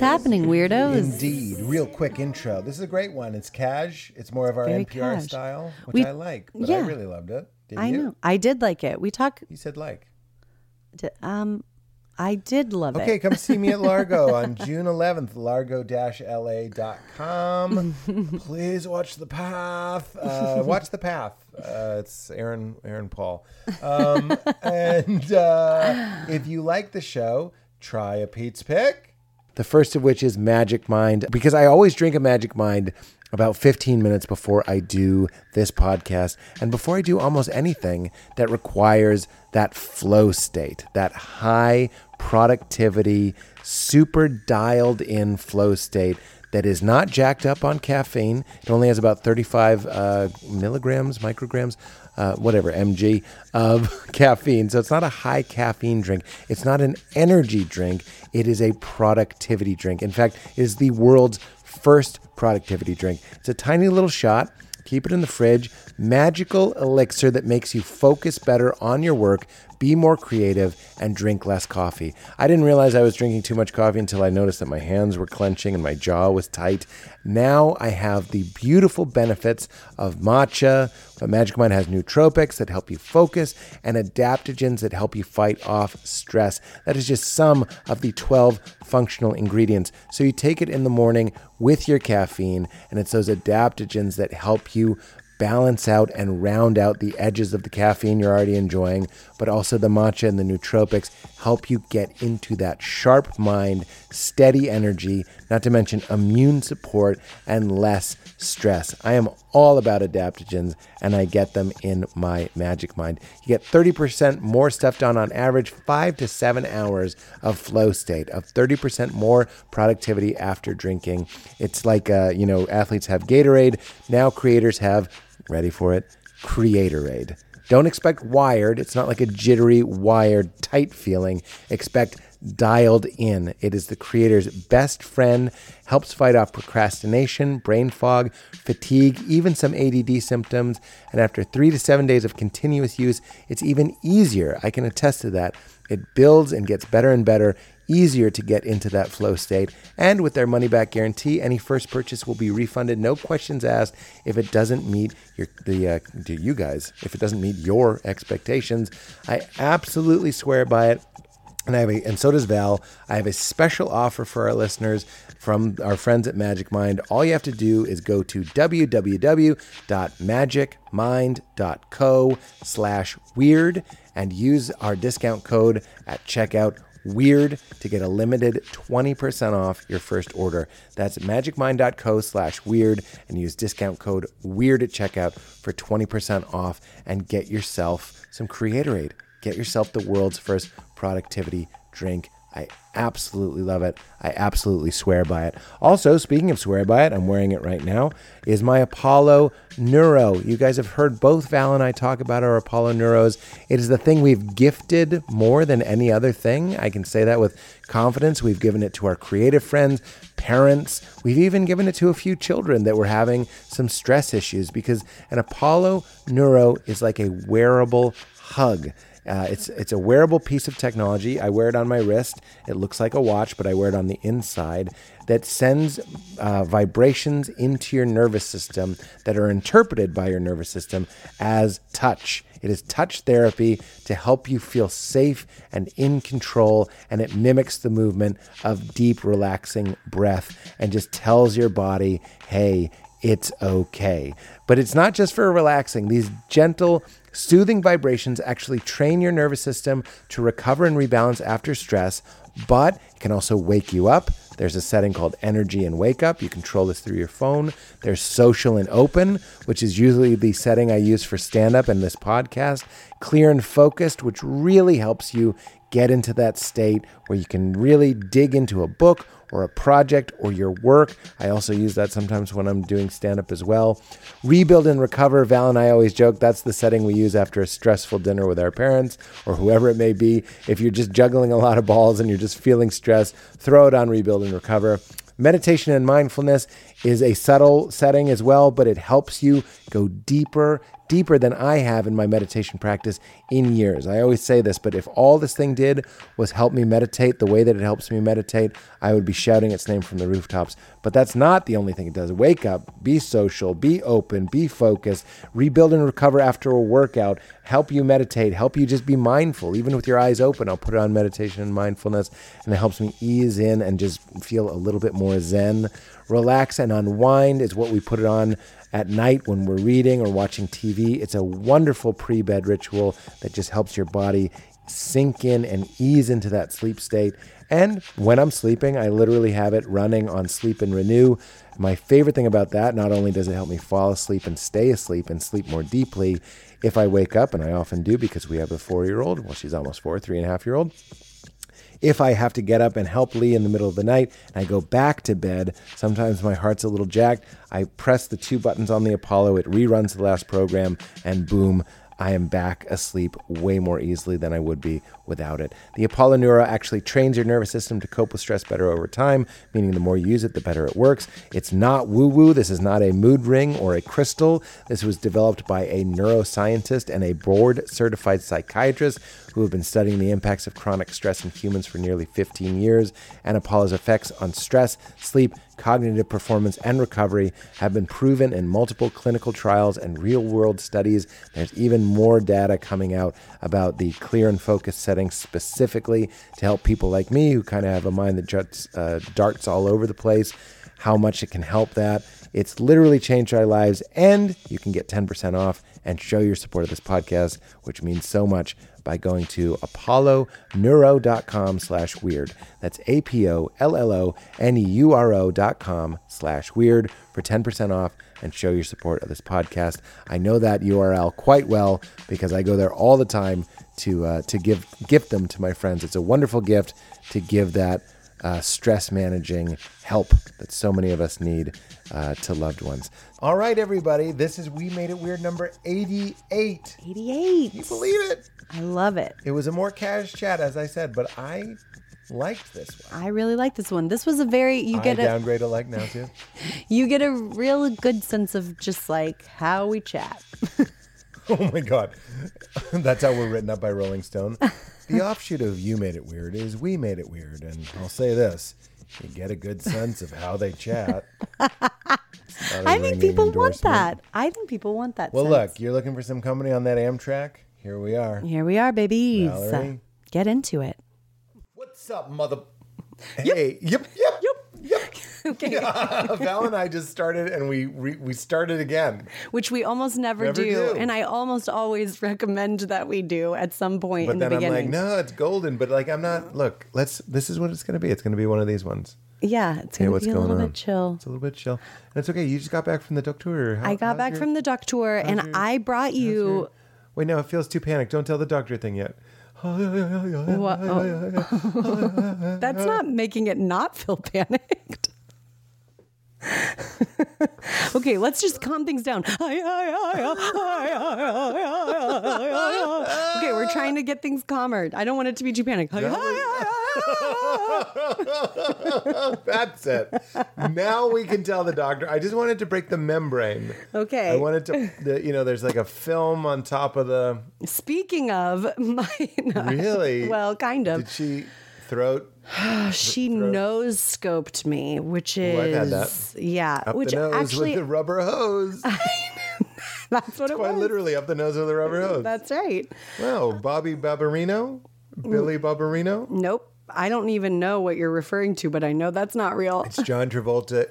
What's happening, weirdos? Indeed. Real quick intro. This is a great one. It's cash. It's more of our Very NPR cash. style, which We- I like. But I really loved it. Did I you? know. I did like it. We talk. You said like. Um, I did love Okay, it. Okay, come see me at Largo on June 11th, largo-la.com. Please watch The Path. Uh, watch The Path. Uh, it's Aaron Aaron Paul. Um, and uh, if you like the show, try a Pete's Pick. The first of which is Magic Mind, because I always drink a Magic Mind about 15 minutes before I do this podcast and before I do almost anything that requires that flow state, that high productivity, super dialed in flow state that is not jacked up on caffeine. It only has about 35 uh, milligrams, micrograms, uh, whatever, mg of caffeine. So it's not a high caffeine drink. It's not an energy drink. It is a productivity drink. In fact, it is the world's first productivity drink. It's a tiny little shot. Keep it in the fridge. Magical elixir that makes you focus better on your work, be more creative, and drink less coffee. I didn't realize I was drinking too much coffee until I noticed that my hands were clenching and my jaw was tight. Now I have the beautiful benefits of matcha, but Magic Mind has nootropics that help you focus and adaptogens that help you fight off stress. That is just some of the 12 functional ingredients. So you take it in the morning with your caffeine, and it's those adaptogens that help you balance out and round out the edges of the caffeine you're already enjoying, but also the matcha and the nootropics help you get into that sharp mind, steady energy, not to mention immune support and less stress. I am all about adaptogens and I get them in my Magic Mind. You get 30% more stuff done on average, five to seven hours of flow state, of 30% more productivity after drinking. It's like, uh, you know, athletes have Gatorade. Now creators have, ready for it, Creatorade. Don't expect wired. It's not like a jittery, wired, tight feeling. Expect dialed in. It is the creator's best friend, helps fight off procrastination, brain fog, fatigue, even some ADD symptoms. And after three to seven days of continuous use, it's even easier. I can attest to that. It builds and gets better and better, easier to get into that flow state. And with their money back guarantee, any first purchase will be refunded, no questions asked, if it doesn't meet your the uh, to you guys, if it doesn't meet your expectations. I absolutely swear by it. And I have a, and so does Val. I have a special offer for our listeners from our friends at Magic Mind. All you have to do is go to www.magicmind.co slash weird and use our discount code at checkout weird to get a limited 20% off your first order. That's magicmind.co slash weird and use discount code weird at checkout for 20% off and get yourself some Creatorade. Get yourself the world's first productivity drink. I absolutely love it. I absolutely swear by it. Also, speaking of swear by it, I'm wearing it right now, is my Apollo Neuro. You guys have heard both Val and I talk about our Apollo Neuros. It is the thing we've gifted more than any other thing. I can say that with confidence. We've given it to our creative friends, parents. We've even given it to a few children that were having some stress issues because an Apollo Neuro is like a wearable hug. Uh, it's it's a wearable piece of technology. I wear it on my wrist. It looks like a watch, but I wear it on the inside. That sends uh, vibrations into your nervous system that are interpreted by your nervous system as touch. It is touch therapy to help you feel safe and in control, and it mimics the movement of deep, relaxing breath and just tells your body, "Hey, it's okay." But it's not just for relaxing. These gentle Soothing vibrations actually train your nervous system to recover and rebalance after stress, but it can also wake you up. There's a setting called Energy and Wake Up. You control this through your phone. There's Social and Open, which is usually the setting I use for stand up and this podcast. Clear and Focused, which really helps you get into that state where you can really dig into a book or a project or your work. I also use that sometimes when I'm doing stand up as well. Rebuild and recover. Val and I always joke that's the setting we use after a stressful dinner with our parents or whoever it may be. If you're just juggling a lot of balls and you're just feeling stressed, throw it on rebuild and recover. Meditation and mindfulness is a subtle setting as well, but it helps you go deeper, deeper than I have in my meditation practice in years. I always say this, but if all this thing did was help me meditate the way that it helps me meditate, I would be shouting its name from the rooftops. But that's not the only thing it does. Wake up, be social, be open, be focused, rebuild and recover after a workout, help you meditate, help you just be mindful, even with your eyes open. I'll put it on meditation and mindfulness, and it helps me ease in and just feel a little bit more zen. Relax and unwind is what we put it on at night when we're reading or watching TV. It's a wonderful pre bed ritual that just helps your body sink in and ease into that sleep state. And when I'm sleeping, I literally have it running on Sleep and Renew. My favorite thing about that, not only does it help me fall asleep and stay asleep and sleep more deeply, if I wake up, and I often do because we have a four year old, well, she's almost four, three and a half year old if I have to get up and help Lee in the middle of the night and I go back to bed, sometimes my heart's a little jacked. I press the two buttons on the Apollo, it reruns the last program, and boom, I am back asleep way more easily than I would be without it. The Apollo Neuro actually trains your nervous system to cope with stress better over time, meaning the more you use it, the better it works. It's not woo woo. This is not a mood ring or a crystal. This was developed by a neuroscientist and a board certified psychiatrist who have been studying the impacts of chronic stress in humans for nearly 15 years. And Apollo's effects on stress, sleep, cognitive performance, and recovery have been proven in multiple clinical trials and real world studies. There's even more data coming out about the clear and focused setting specifically to help people like me who kind of have a mind that juts, uh, darts all over the place, how much it can help that. It's literally changed our lives, and you can get 10% off and show your support of this podcast, which means so much by going to apolloneuro.com slash weird. That's A-P-O-L-L-O-N-E-U-R-O dot com slash weird for 10% off and show your support of this podcast. I know that URL quite well because I go there all the time to uh, to give gift them to my friends. It's a wonderful gift to give that uh, stress managing help that so many of us need uh, to loved ones. All right, everybody, this is We Made It Weird number 88. 88. You believe it? I love it. It was a more cash chat, as I said, but I liked this one. I really like this one. This was a very you I get a downgrade a like now too. you get a real good sense of just like how we chat. Oh my god, that's how we're written up by Rolling Stone. The offshoot of "You Made It Weird" is "We Made It Weird," and I'll say this: you get a good sense of how they chat. It's not a I think people want that. I think people want that. Well, sense. look, you're looking for some company on that Amtrak. Here we are. Here we are, babies. Valerie. Get into it. What's up, mother? Hey, yep, yep, yep, yep. Okay. Val and I just started, and we re- we started again. Which we almost never, Never do. do. And I almost always recommend that we do at some point But in the then I'm like, no, it's golden. But like, I'm not. Look, let's. This is what it's going to be. It's going to be one of these ones. Yeah, it's gonna what's be a going little on? bit chill. It's a little bit chill, and it's okay. You just got back from the doctor. How- I got back your- from the duck tour and I brought you Wait, no, it feels too panicked. Don't tell the doctor thing yet. Oh. That's not making it not feel panicked. Okay, let's just calm things down. okay, we're trying to get things calmer. I don't want it to be too panicked. That's it. Now we can tell the doctor. I just wanted to break the membrane. Okay. I wanted to, the, you know, there's like a film on top of the. Speaking of my, Really? well, kind of. Did she throat she throat. nose scoped me, which is I've had that. yeah, up which the nose actually with the rubber hose? that's what it was. Quite was. literally up the nose with a rubber hose. That's right. Wow, Bobby Barbarino, Billy Barbarino. Nope. I don't even know what you're referring to, but I know that's not real. It's John Travolta.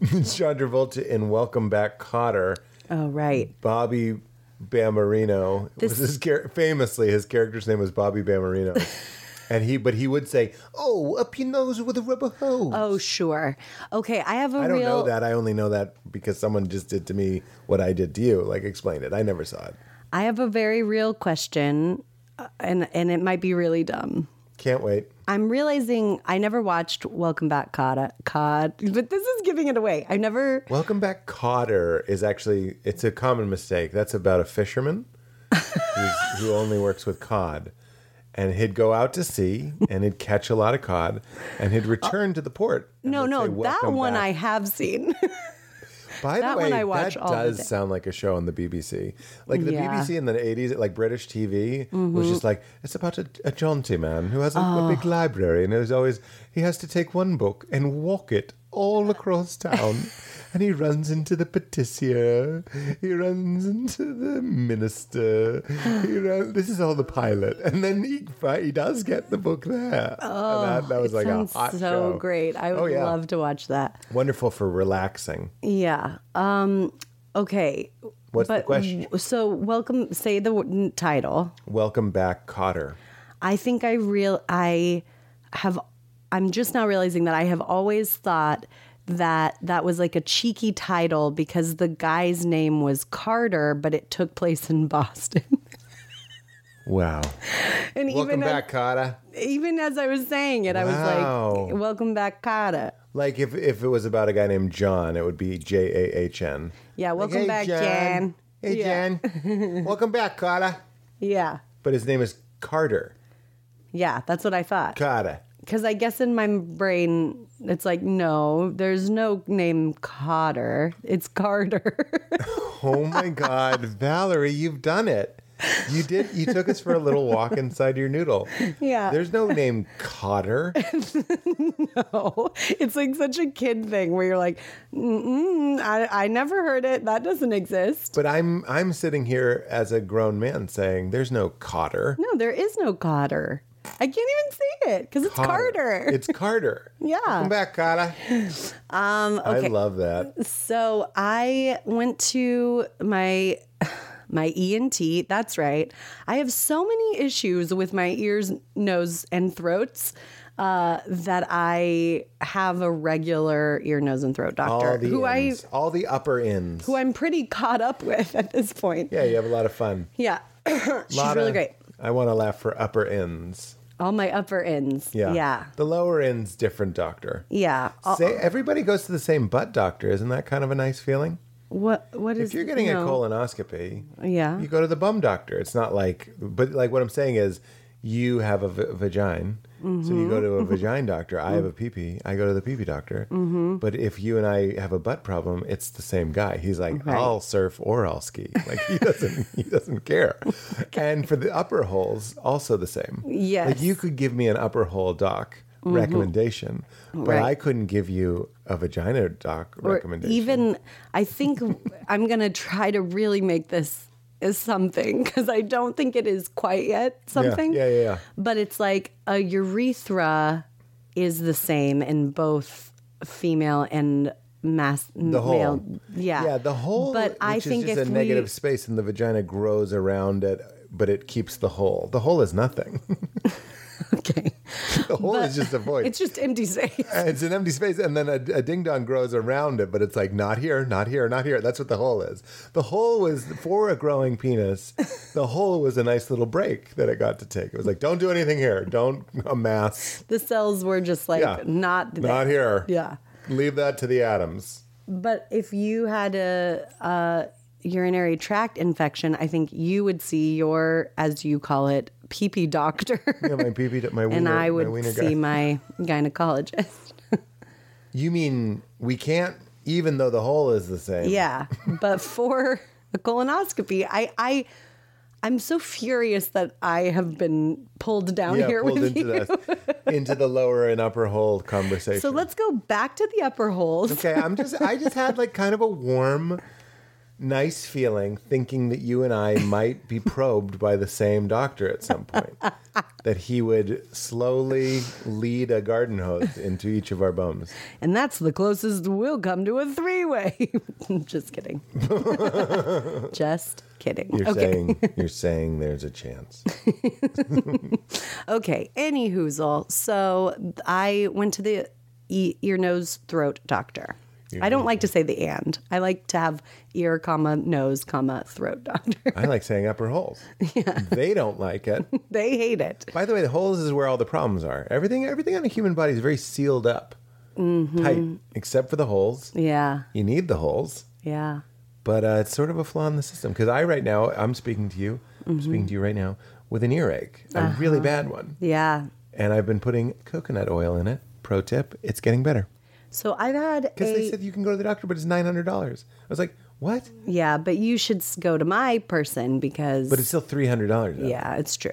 it's John Travolta in Welcome Back, Kotter. Oh, right. Bobby Bammarino This- was his char- famously his character's name was Bobby Bammarino, and he but he would say, "Oh, up your nose with a rubber hose." Oh, sure. Okay, I have a I don't real. know that. I only know that because someone just did to me what I did to you. Like explain it. I never saw it. I have a very real question, uh, and and it might be really dumb. Can't wait. I'm realizing I never watched Welcome Back, Cod. Cod, but this is giving it away. I never. Welcome back, Kotter is actually it's a common mistake. That's about a fisherman who's, who only works with cod, and he'd go out to sea and he'd catch a lot of cod, and he'd return to the port. No, no, say, that one back." I have seen. By That the way, I watch that does sound like a show on the BBC. Like the Yeah. Mm-hmm. BBC in the 80s, like British TV, was just like, it's about a, a jaunty man who has a, a Oh. big library and there's always, he has to take one book and walk it all across town. and he runs into the patissier. He runs into the minister. He run, this is all the pilot. And then he, he does get the book there. Oh, and that, that was like a hot so show. great. I would Oh, yeah. love to watch that. Wonderful for relaxing. Yeah. Um. Okay. What's the question? So, welcome. Say the w- title. Welcome back, Kotter. I think I real I have I'm just now realizing that I have always thought that that was like a cheeky title because the guy's name was Carter, but it took place in Boston. Wow. and Welcome even back, Kotter. As, even as I was saying it, I was like, "Welcome back, Carter." Like if if it was about a guy named John, it would be J A H N. Yeah, Like, welcome "Hey, back, Jan. Hey, Yeah. Jan. Welcome back, Carter. Yeah, But his name is Carter. yeah, that's what I thought. Carter. Because I guess in my brain, it's like, no, there's no name Kotter. It's Carter. Oh my God, Valerie, you've done it. You did. You took us for a little walk inside your noodle. Yeah. There's no name Kotter. no, it's like such a kid thing where you're like, Mm-mm, I, I never heard it. That doesn't exist. But I'm I'm sitting here as a grown man saying there's no Kotter. No, there is no Kotter. I can't even say it because it's Carter. It's Carter. Yeah. Welcome back, Carter. um, I love that. So I went to my my ENT. That's right. I have so many issues with my ears, nose, and throats uh, that I have a regular ear, nose, and throat doctor All the who ends, all the upper ends. Who I'm pretty caught up with at this point. yeah, you have a lot of fun. Yeah, she's really of- great. I want to laugh for upper ends. All my upper ends. Yeah. yeah, The lower ends, different doctor. yeah. Say, everybody goes to the same butt doctor. Isn't that kind of a nice feeling? what what is? If you're getting no. a colonoscopy, Yeah. you go to the bum doctor. It's not like, but like what I'm saying is, you have a v- vagina, so you go to Mm-hmm. a vagina doctor. I have a pee pee. I go to the pee pee doctor. Mm-hmm. But if you and I have a butt problem, it's the same guy. He's like, Right. I'll surf or I'll ski. Like he doesn't, he doesn't care. And for the upper holes, also the same. Like you could give me an upper hole doc recommendation, but Mm-hmm. Right. I couldn't give you a vagina doc or recommendation. even I think I'm gonna try to really make this is something because I don't think it is quite yet something. yeah, yeah, yeah. But it's like a urethra is the same in both female and mass the hole. male. Yeah, Yeah, the whole. But I think just if a we, negative space, and the vagina grows around it, but it keeps the hole. The hole is nothing. okay, the hole is just a void. it's just empty space. it's an empty space, and then a, a ding dong grows around it, but it's like not here, not here, not here. That's what the hole is. The hole was for a growing penis. The hole was a nice little break that it got to take. It was like, don't do anything here. Don't amass. The cells were just like Yeah, not there. not here. Yeah. leave that to the atoms. But if you had a, a urinary tract infection, I think you would see your, as you call it, pee pee doctor. Yeah, my pee my wiener, and I would wiener see guy. my gynecologist. You mean we can't, even though the hole is the same? yeah. But for a colonoscopy, I, I, I'm so furious that I have been pulled down yeah, here pulled with into you. the into the lower and upper hole conversation. So let's go back to the upper holes. Okay, I'm just I just had like kind of a warm, nice feeling, thinking that you and I might be probed by the same doctor at some point. that he would slowly lead a garden hose into each of our bums. And that's the closest we'll come to a three way. Just kidding. Just kidding. You're okay. saying you're saying there's a chance. Okay. Any hoozle. So I went to the e- ear, nose, throat doctor. I don't like to say the and. I like to have ear, comma, nose, comma, throat doctor. I like saying upper holes. Yeah. They don't like it. they hate it. By the way, the holes is where all the problems are. Everything everything on a human body is very sealed up. Mm-hmm. Tight. Except for the holes. Yeah. You need the holes. Yeah. but uh, it's sort of a flaw in the system because I right now I'm speaking to you, I'm mm-hmm. speaking to you right now with an earache, a really uh-huh. bad one, Yeah. and I've been putting coconut oil in it. Pro tip: it's getting better. So I've had Because they said you can go to the doctor, but it's nine hundred dollars. I was like, what? yeah, but you should go to my person because But it's still three hundred dollars. yeah, it's true.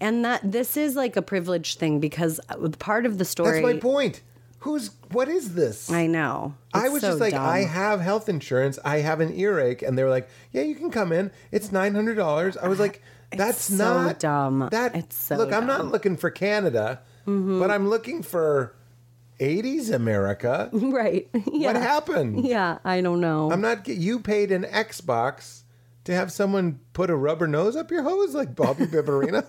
And that this is like a privileged thing because uh, part of the story That's my point. Who's what is this? I know. I was so just like, dumb. I have health insurance. I have an earache, and they were like, "Yeah, you can come in. It's nine hundred dollars." I was like, "That's so not dumb. That It's so look. I'm not. Mm-hmm. looking for Canada, but I'm looking for '80s America. right. Yeah. What happened? Yeah, I don't know. I'm not. You paid an Xbox to have someone put a rubber nose up your hose like Bobby Bibarino.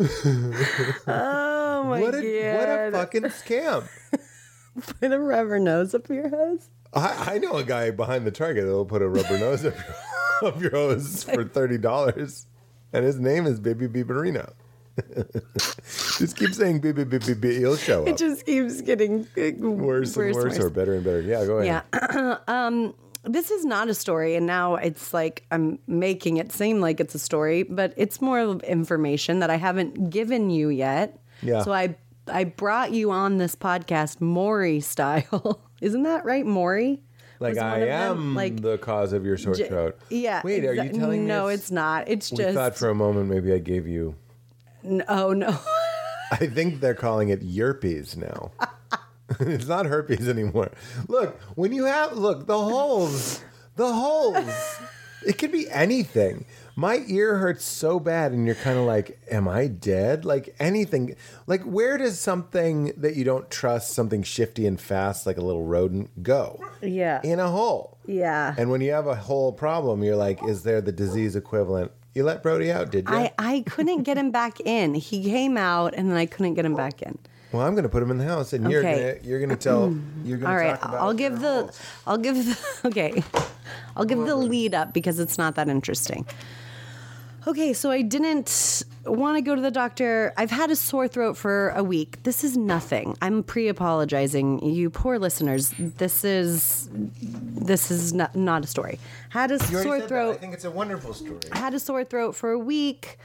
oh my what a what a fucking scam. Put a rubber nose up your hose. I, I know a guy behind the Target that'll put a rubber nose up your, up your hose for thirty dollars, and his name is Baby Bibarino. Just keep saying Baby Baby Baby, he'll show up. It just keeps getting uh, Worse and worse, or better and better. Yeah, go ahead. Yeah. um, this is not a story, and now it's like I'm making it seem like it's a story, but it's more of information that I haven't given you yet. Yeah. So I I brought you on this podcast Maury style. Isn't that right, Maury? Like I of them, am like- the cause of your sore throat. Yeah. Wait, are you telling me? No, it's- it's not. It's just We just. thought for a moment maybe I gave you. n- oh no. I think they're calling it yerpies now. it's not herpes anymore. Look, when you have look the holes, the holes. It could be anything. My ear hurts so bad, and you're kind of like, "Am I dead?" Like anything. Like where does something that you don't trust, something shifty and fast, like a little rodent, go? Yeah. In a hole. yeah. And when you have a whole problem, you're like, "Is there the disease equivalent?" You let Brody out, did you? I, I couldn't get him back in. He came out and then I couldn't get him back in. well, I'm going to put him in the house, and you're gonna you're gonna tell you're gonna All right, talk about. I'll give the holes. I'll give the okay. I'll give the lead up because it's not that interesting. Okay, so I didn't want to go to the doctor. I've had a sore throat for a week. This is nothing. I'm pre-apologizing. You poor listeners. This is this is not, not a story. Had a You sore said that. throat I think it's a wonderful story. I had a sore throat for a week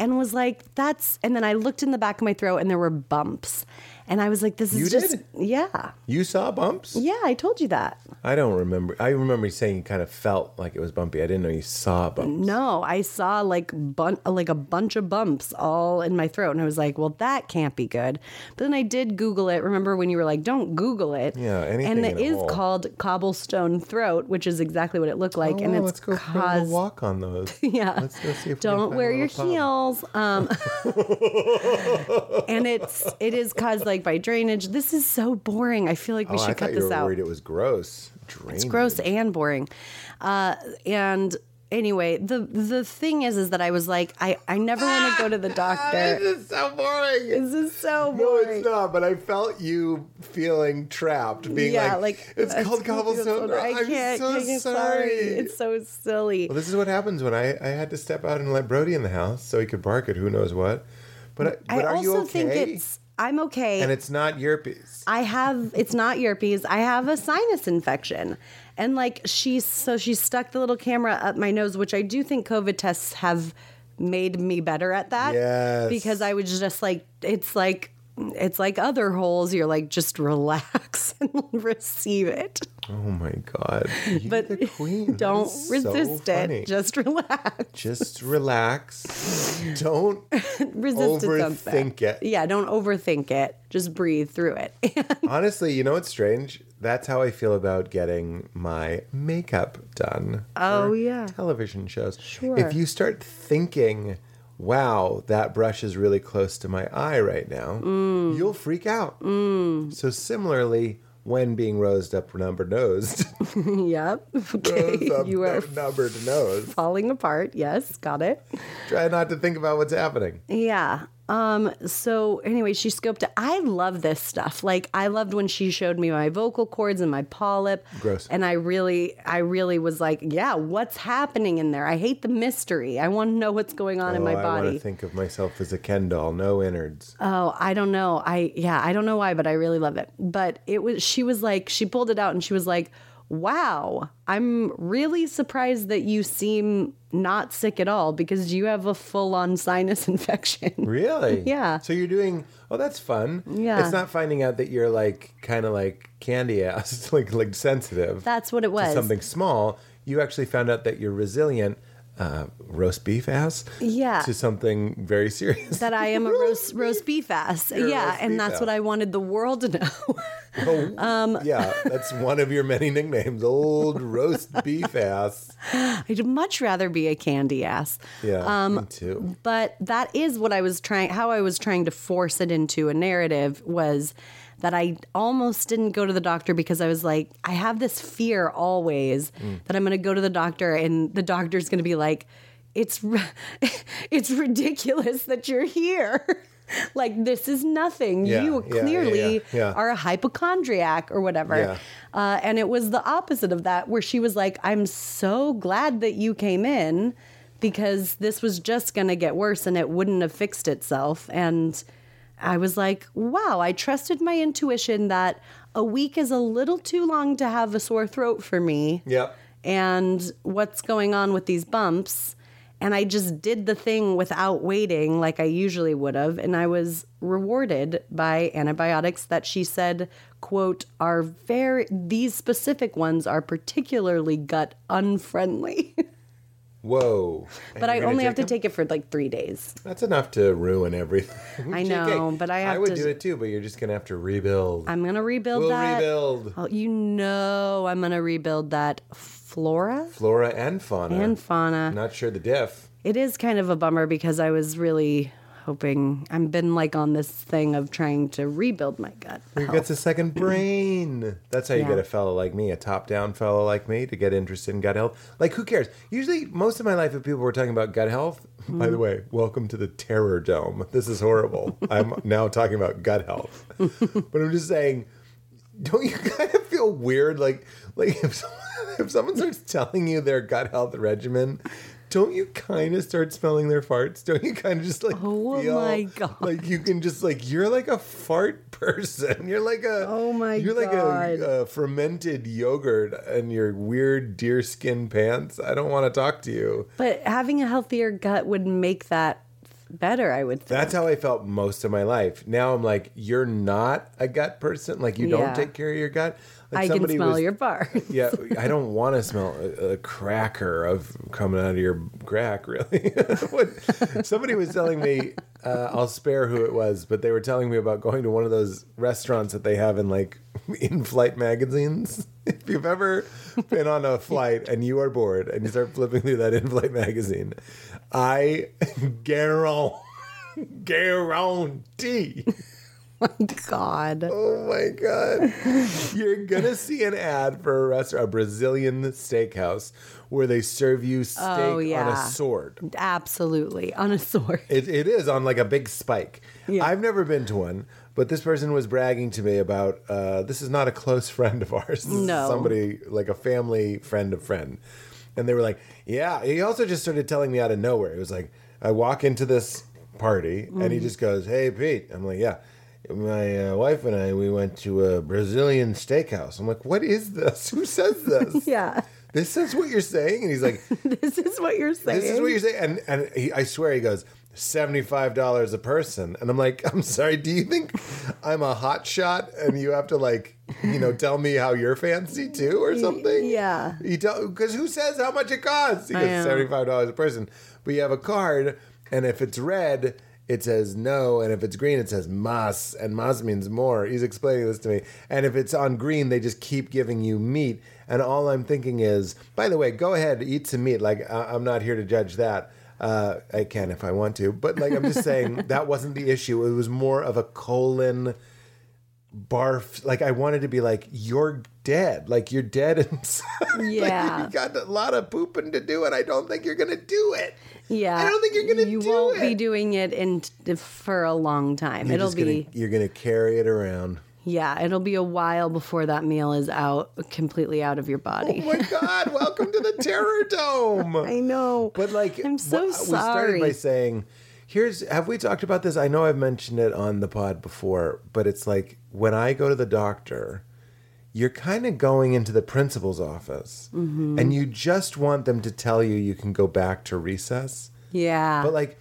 and was like, that's, and then I looked in the back of my throat and there were bumps. And I was like, this is You just, did? yeah. You saw bumps? Yeah, I told you that. I don't remember. I remember you saying you kind of felt like it was bumpy. I didn't know you saw bumps. No, I saw like bun- like a bunch of bumps all in my throat, and I was like, "Well, that can't be good." But then I did Google it. Remember when you were like, "Don't Google it"? Yeah, anything And it a hole. called cobblestone throat, which is exactly what it looked like, Oh, and it's let's go for a walk on those. Yeah. Let's go see if Don't wear your heels. Um, and it's it is caused like by drainage. This is so boring. I feel like we Oh, should thought cut this out. worried it was gross. Drainage. It's gross and boring. Uh, and anyway, the the thing is, is that I was like, I I never want to go to the doctor. This is so boring. This is so boring. no, it's not. But I felt you feeling trapped, being yeah, like, like "It's called cobblestone." I I'm can't. so I sorry. It's so silly. Well, this is what happens when I, I had to step out and let Brody in the house so he could bark at who knows what. But, I- I but are also you okay? think it's. I'm okay. and it's not yerpies. I have it's not yerpies. I have a sinus infection. And like she's so she stuck the little camera up my nose, which I do think COVID tests have made me better at that. Yes. Because I was just like it's like it's like other holes. You're like just relax and receive it. Oh my god! You're But the queen. Don't is so resist funny. it. Just relax. Just relax. Don't Resist it. sounds bad. overthink it. Yeah, don't overthink it. Just breathe through it. Honestly, you know what's strange? That's how I feel about getting my makeup done. Oh, for yeah. television shows. Sure. If you start thinking, "Wow, that brush is really close to my eye right now," Mm. you'll freak out. So similarly, when being rosed up, number nosed, yep. Okay. up, You are numbered nose. falling apart. Yes, got it. Try not to think about what's happening. Yeah. Um, so anyway, she scoped it. I love this stuff. Like I loved when she showed me my vocal cords and my polyp. Gross. And I really, I really was like, yeah, what's happening in there? I hate the mystery. I want to know what's going on in my Oh, I want to think of myself as a Ken doll, no innards. Oh, I don't know. I yeah, I don't know why, but I really love it. But it was she was like she pulled it out and she was like, "Wow, I'm really surprised that you seem not sick at all because you have a full on sinus infection. Really? Yeah. So you're doing. Oh, that's fun. Yeah. It's not finding out that you're like kind of like candy ass, like like sensitive. That's what it was. something small. You actually found out that you're resilient. Uh, roast beef ass. Yeah. To something very serious. that I am a roast roast beef ass. You're yeah, and that's ass. what I wanted the world to know. Oh, Um, yeah, that's one of your many nicknames. Old roast beef ass. I'd much rather be a candy ass. Yeah, me too. But that is what I was trying how I was trying to force it into a narrative was that I almost didn't go to the doctor because I was like, I have this fear always Mm. that I'm going to go to the doctor and the doctor's going to be like, it's it's ridiculous that you're here. like this is nothing. Yeah, you yeah, clearly yeah, are a hypochondriac or whatever. Uh, and it was the opposite of that, where she was like, I'm so glad that you came in because this was just going to get worse and it wouldn't have fixed itself. And I was like, wow, I trusted my intuition that a week is a little too long to have a sore throat for me Yep. and what's going on with these bumps. And I just did the thing without waiting like I usually would have. And I was rewarded by antibiotics that she said, quote, are very, these specific ones are particularly gut unfriendly. Whoa. And but I only have to them? take it for like three days. That's enough to ruin everything. I know, but I have I would to- do it too, but you're just gonna have to rebuild. I'm going to rebuild we'll that. rebuild Oh, you know, I'm going to rebuild that flora flora and fauna. and fauna. Not sure the diff. It is kind of a bummer because I was really hoping I've been like on this thing of trying to rebuild my gut. Who health. gets a second brain? That's how you Yeah. get a fellow like me, a top-down fellow like me, to get interested in gut health. Like, who cares? Usually, most of my life, if people were talking about gut health, by the mm. way, welcome to the terror dome. This is horrible. I'm now talking about gut health, but I'm just saying, don't you kind of feel weird? Like, like if someone, if someone starts telling you their gut health regimen. Don't you kind of start smelling their farts? Don't you kind of just like Oh feel my God. like you can just like you're like a fart person. You're like a Oh my you're like a, a fermented yogurt and your weird deerskin pants. I don't want to talk to you. But having a healthier gut would make that better, I would think. That's how I felt most of my life. Now I'm like, you're not a gut person. Like you Yeah. don't take care of your gut. Like I can smell was- your farts. Yeah, I don't want to smell a, a cracker of coming out of your crack. Really, somebody was telling me. Uh, I'll spare who it was, but they were telling me about going to one of those restaurants that they have in like in-flight magazines. If you've ever been on a flight and you are bored and you start flipping through that in-flight magazine, I guarantee, guarantee. My god. Oh my god. You're gonna see an ad for a restaurant, a Brazilian steakhouse, where they serve you steak Oh, on a sword. Absolutely. On a sword. It, it is on like a big spike. Yeah. I've never been to one, but this person was bragging to me about uh, this is not a close friend of ours. This is No. somebody like a family friend of friend. And they were like, yeah. He also just started telling me out of nowhere. It was like, I walk into this party and Mm-hmm. he just goes, hey, Pete. I'm like, yeah. My uh, wife and I, we went to a Brazilian steakhouse. I'm like, what is this? Who says this? Yeah. This is what you're saying? And he's like, This is what you're saying. this is what you're saying, and and he, I swear he goes seventy five dollars a person, and I'm like, I'm sorry, do you think I'm a hot shot and you have to like, you know, tell me how you're fancy too or something? yeah. you tell because who says how much it costs? He goes seventy five dollars a person, but you have a card, and if it's red. It says no, and if it's green, it says mas, and mas means more. He's explaining this to me. And if it's on green, they just keep giving you meat. And all I'm thinking is, by the way, go ahead, eat some meat. Like, I- I'm not here to judge that. Uh, I can if I want to. But, like, I'm just saying that wasn't the issue. It was more of a colon barf. Like, I wanted to be like, you're dead. Like, you're dead inside. Like, Yeah. you got a lot of pooping to do, and I don't think you're going to do it. Yeah. I don't think you're gonna You do won't it. be doing it in for a long time. You're it'll be gonna, you're gonna carry it around. yeah, it'll be a while before that meal is out completely out of your Oh body. my God! Welcome to the Terror Dome. I know. But like, I'm so wha- We started by saying, "Here's." Have we talked about this? I know I've mentioned it on the pod before, but it's like when I go to the doctor, you're kind of going into the principal's office Mm-hmm. and you just want them to tell you you can go back to recess. Yeah. But like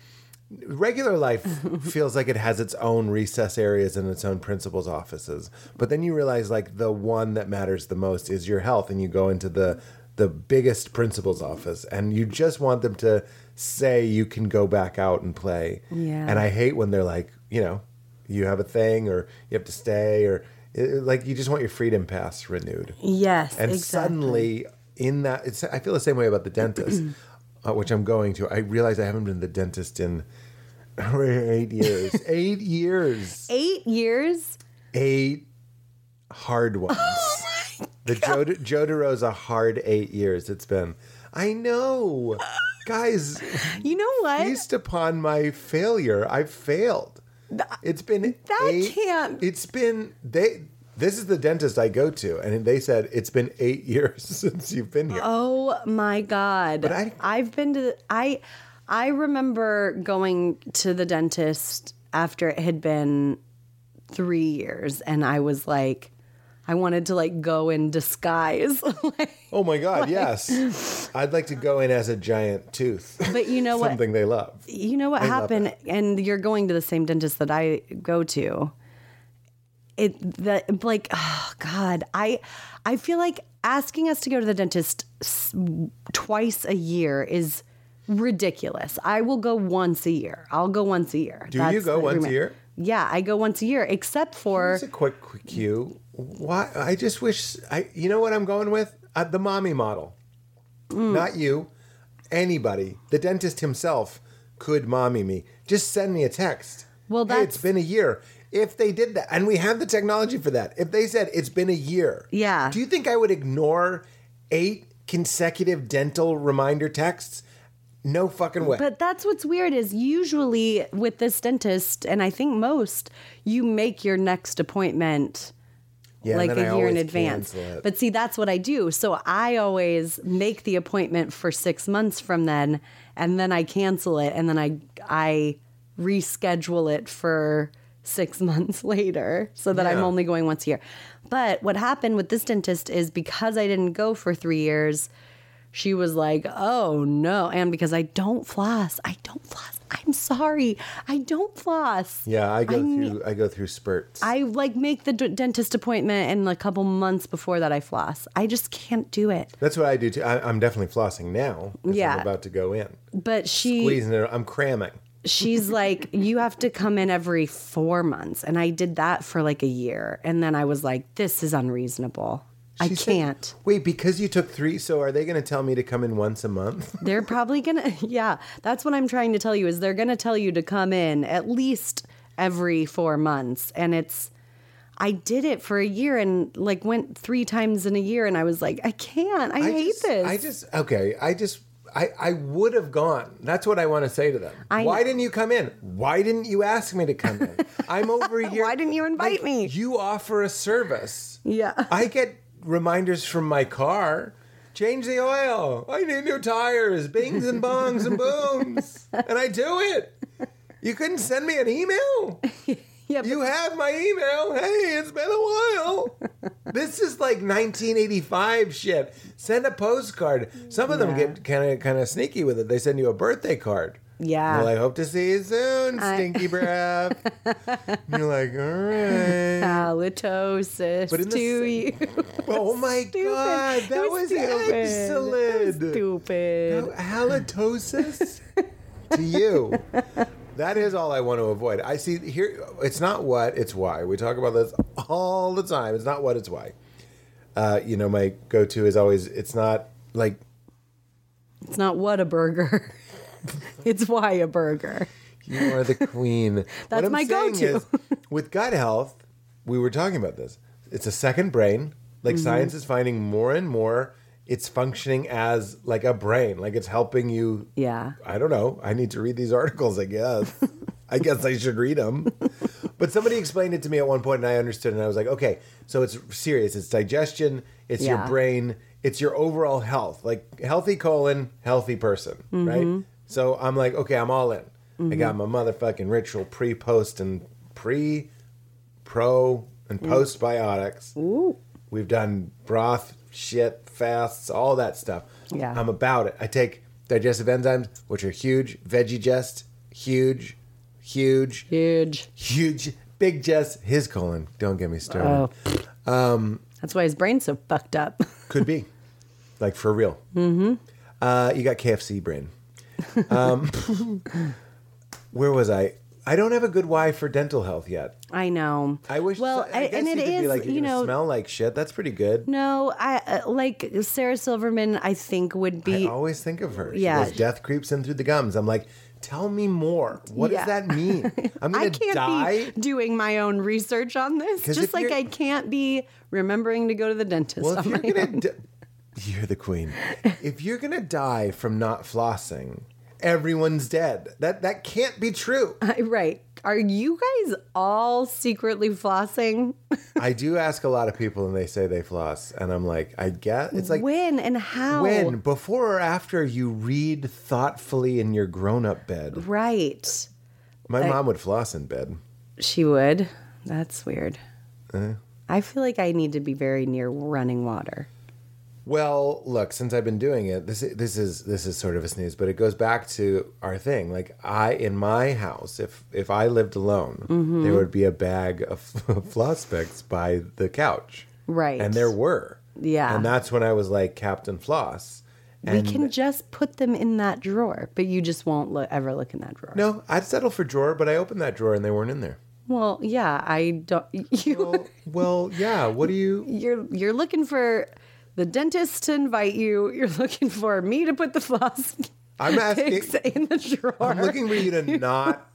regular life feels like it has its own recess areas and its own principal's offices. But then you realize like the one that matters the most is your health and you go into the the biggest principal's office and you just want them to say you can go back out and play. Yeah. And I hate when they're like, you know, you have a thing or you have to stay or it- like you just want your freedom pass renewed. yes. And exactly. suddenly, in that, it's, I feel the same way about the dentist, uh, which I'm going to. I realize I haven't been to the dentist in eight years. eight years. eight years. Eight hard ones. the Joe, Joe DeRosa hard eight years it's been. I know. Guys, You know what? Based upon my failure. I've failed. It's been That eight, can't- It's been they. This is the dentist I go to, and they said it's been eight years since you've been here. Oh my god! But I- I've been to I I remember going to the dentist after it had been three years, and I was like, I wanted to like go in disguise. Like, Oh my God! Yes, I'd like to go in as a giant tooth. but you know what? Something they love. You know what love happened, and you're going to the same dentist that I go to. It that like oh god, I I feel like asking us to go to the dentist twice a year is ridiculous. I will go once a year. I'll go once a year. Do you go the once a year? Yeah, I go once a year, except for a quick, quick cue. Why? I just wish. I. You know what I'm going with? Uh, the mommy model. Mm. Not you. Anybody. The dentist himself could mommy me. Just send me a text. Well, Hey, it's that's- been a year. If they did that, and we have the technology for that, if they said it's been a year, Yeah. Do you think I would ignore eight consecutive dental reminder texts? No fucking way. But that's what's weird is usually with this dentist, and I think most, you make your next appointment yeah, like a year in advance. But see, that's what I do. So I always make the appointment for six months from then, and then I cancel it, and then I I reschedule it for six months later, so that I'm only going once a year. But what happened with this dentist is because I didn't go for three years. She was like, "Oh no!" And because I don't floss, I don't floss. I'm sorry, I don't floss. yeah, I go I ne- through. I go through spurts. I like make the d- dentist appointment and a couple months before that I floss. I just can't do it. That's what I do too. I, I'm definitely flossing now. Yeah. I'm about to go in. But she Squeezing it. I'm cramming. she's like you have to come in every 4 months and I did that for like a year and then I was like this is unreasonable. I said- can't. Wait, because you took three, so are they going to tell me to come in once a month? They're probably going to yeah, that's what I'm trying to tell you is they're going to tell you to come in at least every 4 months and it's I did it for a year and like went 3 times in a year and I was like I can't. I, hate just, this. I just okay. I just I I would have gone. That's what I want to say to them. I Why know. didn't you come in? Why didn't you ask me to come in? I'm over here. Why didn't you invite Like, me? You offer a service. Yeah. I get reminders from my car. Change the oil. I need new tires. Bings and bongs and booms. And I do it. You couldn't send me an email? yeah, but You have my email. Hey, it's been a while. this is like 1985 shit. Send a postcard. Some of them Yeah. get kind of kind of sneaky with it. They send you a birthday card. Yeah. Well, I hope to see you soon, I- stinky breath. You're like, all right. halitosis But in the to sa- you. Oh my Stupid. god, It that was, stupid. excellent. Was stupid. No, halitosis to you. That is all I want to avoid. I see here. It's not what, it's why. We talk about this all the time. It's not what, it's why. Uh, you know, my go-to is always. It's not like It's not what a burger. it's why a burger. you are the queen. That's my go-to. is, with gut health, we were talking about this. It's a second brain. Like Mm-hmm. science is finding more and more. It's functioning as like a brain. Like it's helping you Yeah. I don't know. I need to read these articles, I guess. I guess I should read them. But somebody explained it to me at one point and I understood and I was like, okay, so it's serious. It's digestion, it's your brain, it's your overall health. Like healthy colon, healthy person, Mm-hmm. right? So I'm like, okay, I'm all in. I got my motherfucking ritual pre, post, and pre, pro, and post biotics. Ooh. We've done broth, shit, fasts, all that stuff. Yeah. I'm about it. I take digestive enzymes, which are huge. Veggie Jest, huge, huge, Huge. huge. Big Jess, his colon. Don't get me started. Oh. Um, That's why his brain's so fucked up. Could be. Like for real. Mm-hmm. Uh, you got KFC brain. Um, where was I? I don't have a good why for dental health yet. I know. I wish. Well, I, and it could be like, you know, smell like shit. That's pretty good. no, I uh, like Sarah Silverman. I think would be. I always think of her. She Yeah. goes, death creeps in through the gums. I'm like, tell me more. What Yeah. does that mean? I'm gonna I can't die. be doing my own research on this. Just like I can't be remembering to go to the dentist. Well, if you're gonna, di- you're the queen. If you're gonna die from not flossing, everyone's dead. That that can't be true. I- right. Are you guys all secretly flossing? I do ask a lot of people, and they say they floss, and I'm like, I get. It's like when and how? when, before or after you read thoughtfully in your grown-up bed. Right. My mom would floss in bed. She would. That's weird. Uh-huh. I feel like I need to be very near running water. Well, look, since I've been doing it, this this is this is sort of a snooze, but it goes back to our thing. Like I in my house, if if I lived alone, Mm-hmm. there would be a bag of floss picks by the couch, Right. and there were, Yeah. and that's when I was like Captain Floss. we can just put them in that drawer, but you just won't lo- ever look in that drawer. no, I'd settle for drawer, but I opened that drawer and they weren't in there. Well, yeah, I don't. You, Well, well, yeah. What do you? you're you're looking for the dentist to invite you. You're looking for me to put the floss I'm asking. in the drawer. I'm looking for you to not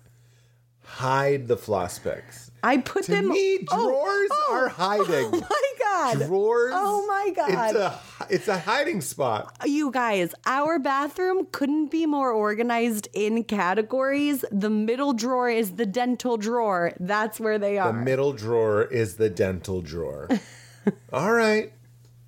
hide the floss picks. I put To them. me, Oh, drawers oh, are hiding. Oh my god! Drawers. Oh my god! It's a it's a hiding spot. You guys, our bathroom couldn't be more organized in categories. The middle drawer is the dental drawer. That's where they are. The middle drawer is the dental drawer. All right.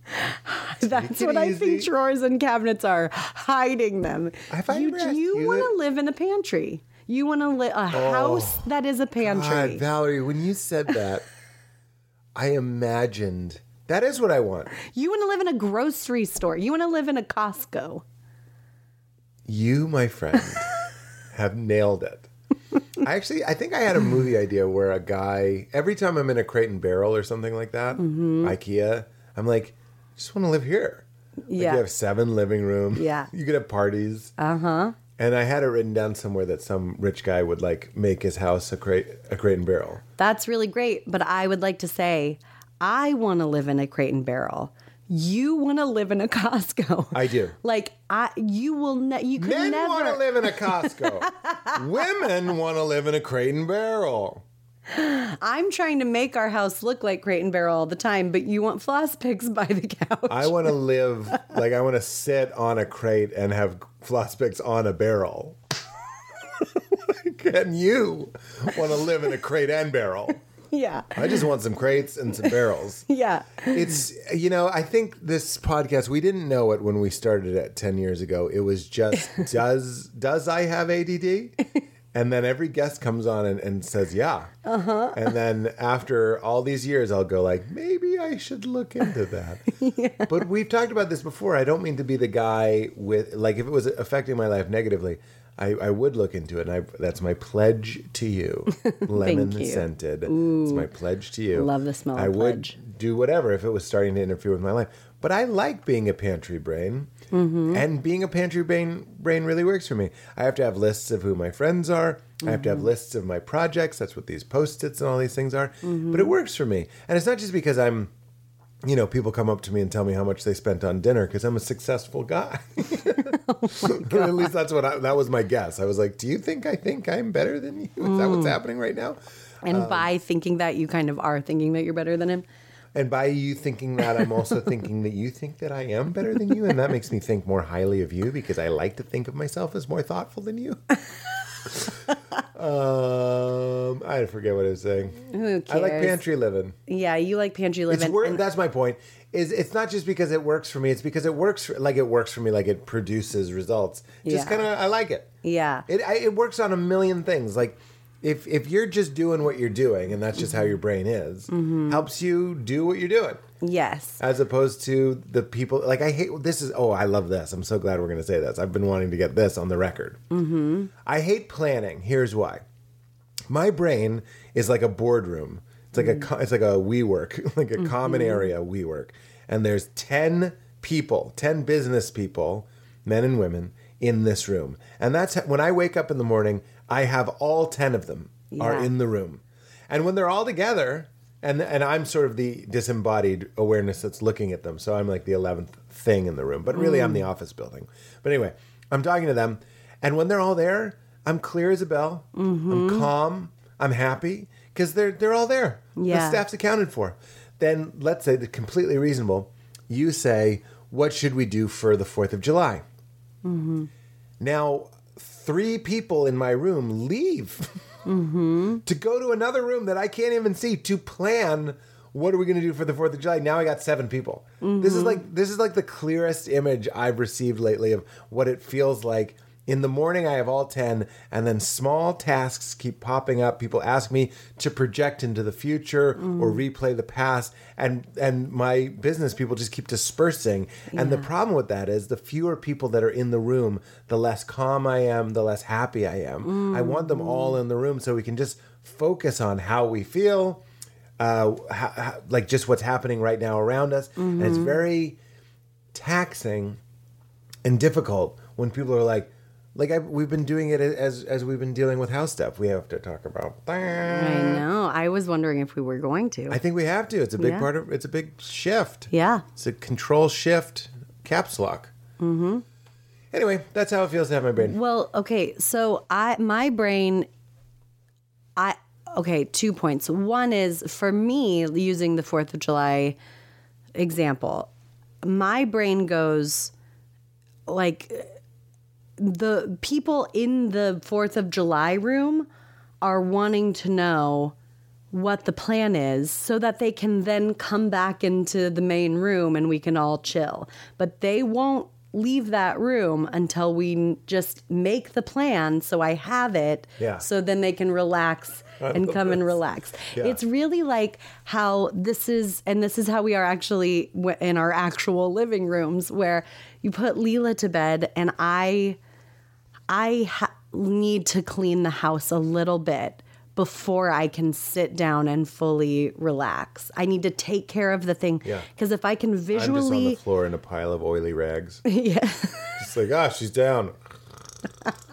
That's what I think drawers and cabinets are hiding them. You you want to live in a pantry. You want to live a house that is a pantry. God, Valerie, when you said that, I imagined that is what I want. you want to live in a grocery store. You want to live in a Costco. You, my friend, have nailed it. I actually, I think I had a movie idea where a guy, every time I'm in a crate and barrel or something like that, Mm-hmm. IKEA, I'm like, I just want to live here. Like Yeah. you have seven living rooms. Yeah. You could have parties. Uh huh. And I had it written down somewhere that some rich guy would like make his house a crate, a crate and barrel. That's really great. But I would like to say, I want to live in a crate and barrel. You want to live in a Costco. I do. Like I, you will. Ne- you could Men never. want to live in a Costco. Women want to live in a crate and barrel. I'm trying to make our house look like Crate and Barrel all the time, but you want floss picks by the couch. I want to live like I want to sit on a crate and have floss picks on a barrel. and you want to live in a crate and barrel. yeah, I just want some crates and some barrels. yeah. It's you know I think this podcast we didn't know it when we started it ten years ago. It was just does does I have ADD? And then every guest comes on and, and says yeah. Uh-huh. And then after all these years, I'll go like maybe I should look into that. But we've talked about this before. I don't mean to be the guy with like if it was affecting my life negatively. I, I would look into it, and I, that's my pledge to you, lemon you. scented. It's my pledge to you. Love the smell of I would pledge. do whatever if it was starting to interfere with my life. But I like being a pantry brain, Mm-hmm. and being a pantry brain brain really works for me. I have to have lists of who my friends are. I have to Mm-hmm. have lists of my projects. That's what these post its and all these things are. Mm-hmm. But it works for me, and it's not just because I'm. You know, people come up to me and tell me how much they spent on dinner because I'm a successful guy. At least that's what I, that was my guess. I was like, "Do you think I think I'm better than you? Is that Mm. what's happening right now?" And Um, by thinking that, you kind of are thinking that you're better than him. And by you thinking that, I'm also thinking that you think that I am better than you. And that makes me think more highly of you because I like to think of myself as more thoughtful than you. um, I forget what I was saying. I like pantry living. Yeah, you like pantry It's living. wor- and- that's my point. Is it's not just because it works for me. It's because it works for, like it works for me. Like it produces results. Just Yeah. kind of I like it. yeah. It I, it works on a million things. Like if if you're just doing what you're doing and that's just how your brain is, helps you do what you're doing. Yes. As opposed to the people like I hate this is oh I love this I'm so glad we're gonna say this I've been wanting to get this on the record. Mm-hmm. I hate planning. Here's why. My brain is like a boardroom. It's like a it's like a WeWork like a common area WeWork and there's ten people, ten business people, men and women in this room, and that's when I wake up in the morning. I have all ten of them are in the room, and when they're all together, and and I'm sort of the disembodied awareness that's looking at them, so I'm like the eleventh thing in the room, but really I'm the mm. office building. But anyway, I'm talking to them, and when they're all there, I'm clear as a bell. I'm mm-hmm. calm. I'm happy because they're they're all there. The staff's accounted for. Then let's say the completely reasonable. You say, what should we do for the Fourth of July? Mm-hmm. Now, three people in my room leave to go to another room that I can't even see to plan what are we going to do for the 4th of July. Now I got 7 people. This is mm-hmm. like this is like the clearest image I've received lately of what it feels like. In the morning I have all 10 and then small tasks keep popping up. People ask me to project into the future or mm. replay the past and and my business people just keep dispersing. And the problem with that is the fewer people that are in the room, the less calm I am, the less happy I am. I want them all mm. in the room so we can just focus on how we feel, uh, how, how, like just what's happening right now around us. And it's mm-hmm. very taxing and difficult when people are like, like I, we've been doing it as as we've been dealing with house stuff. We have to talk about. I know. I was wondering if we were going to. I think we have to. It's a big Yeah. part of. It's a big shift. yeah. It's a control shift caps lock. Mm-hmm. Anyway, that's how it feels to have my brain. Well, okay, so I my brain I okay, two points. One is for me using the 4th of July example. My brain goes like the people in the 4th of July room are wanting to know what the plan is so that they can then come back into the main room and we can all chill. But they won't leave that room until we just make the plan so I have it Yeah. so then they can relax and come and relax. Yeah. It's really like how this is and this is how we are actually in our actual living rooms where you put Leela to bed and I I ha- need to clean the house a little bit before I can sit down and fully relax. I need to take care of the thing Yeah. because if I can visually I'm just on the floor in a pile of oily rags. yeah, Just like, ah, she's down.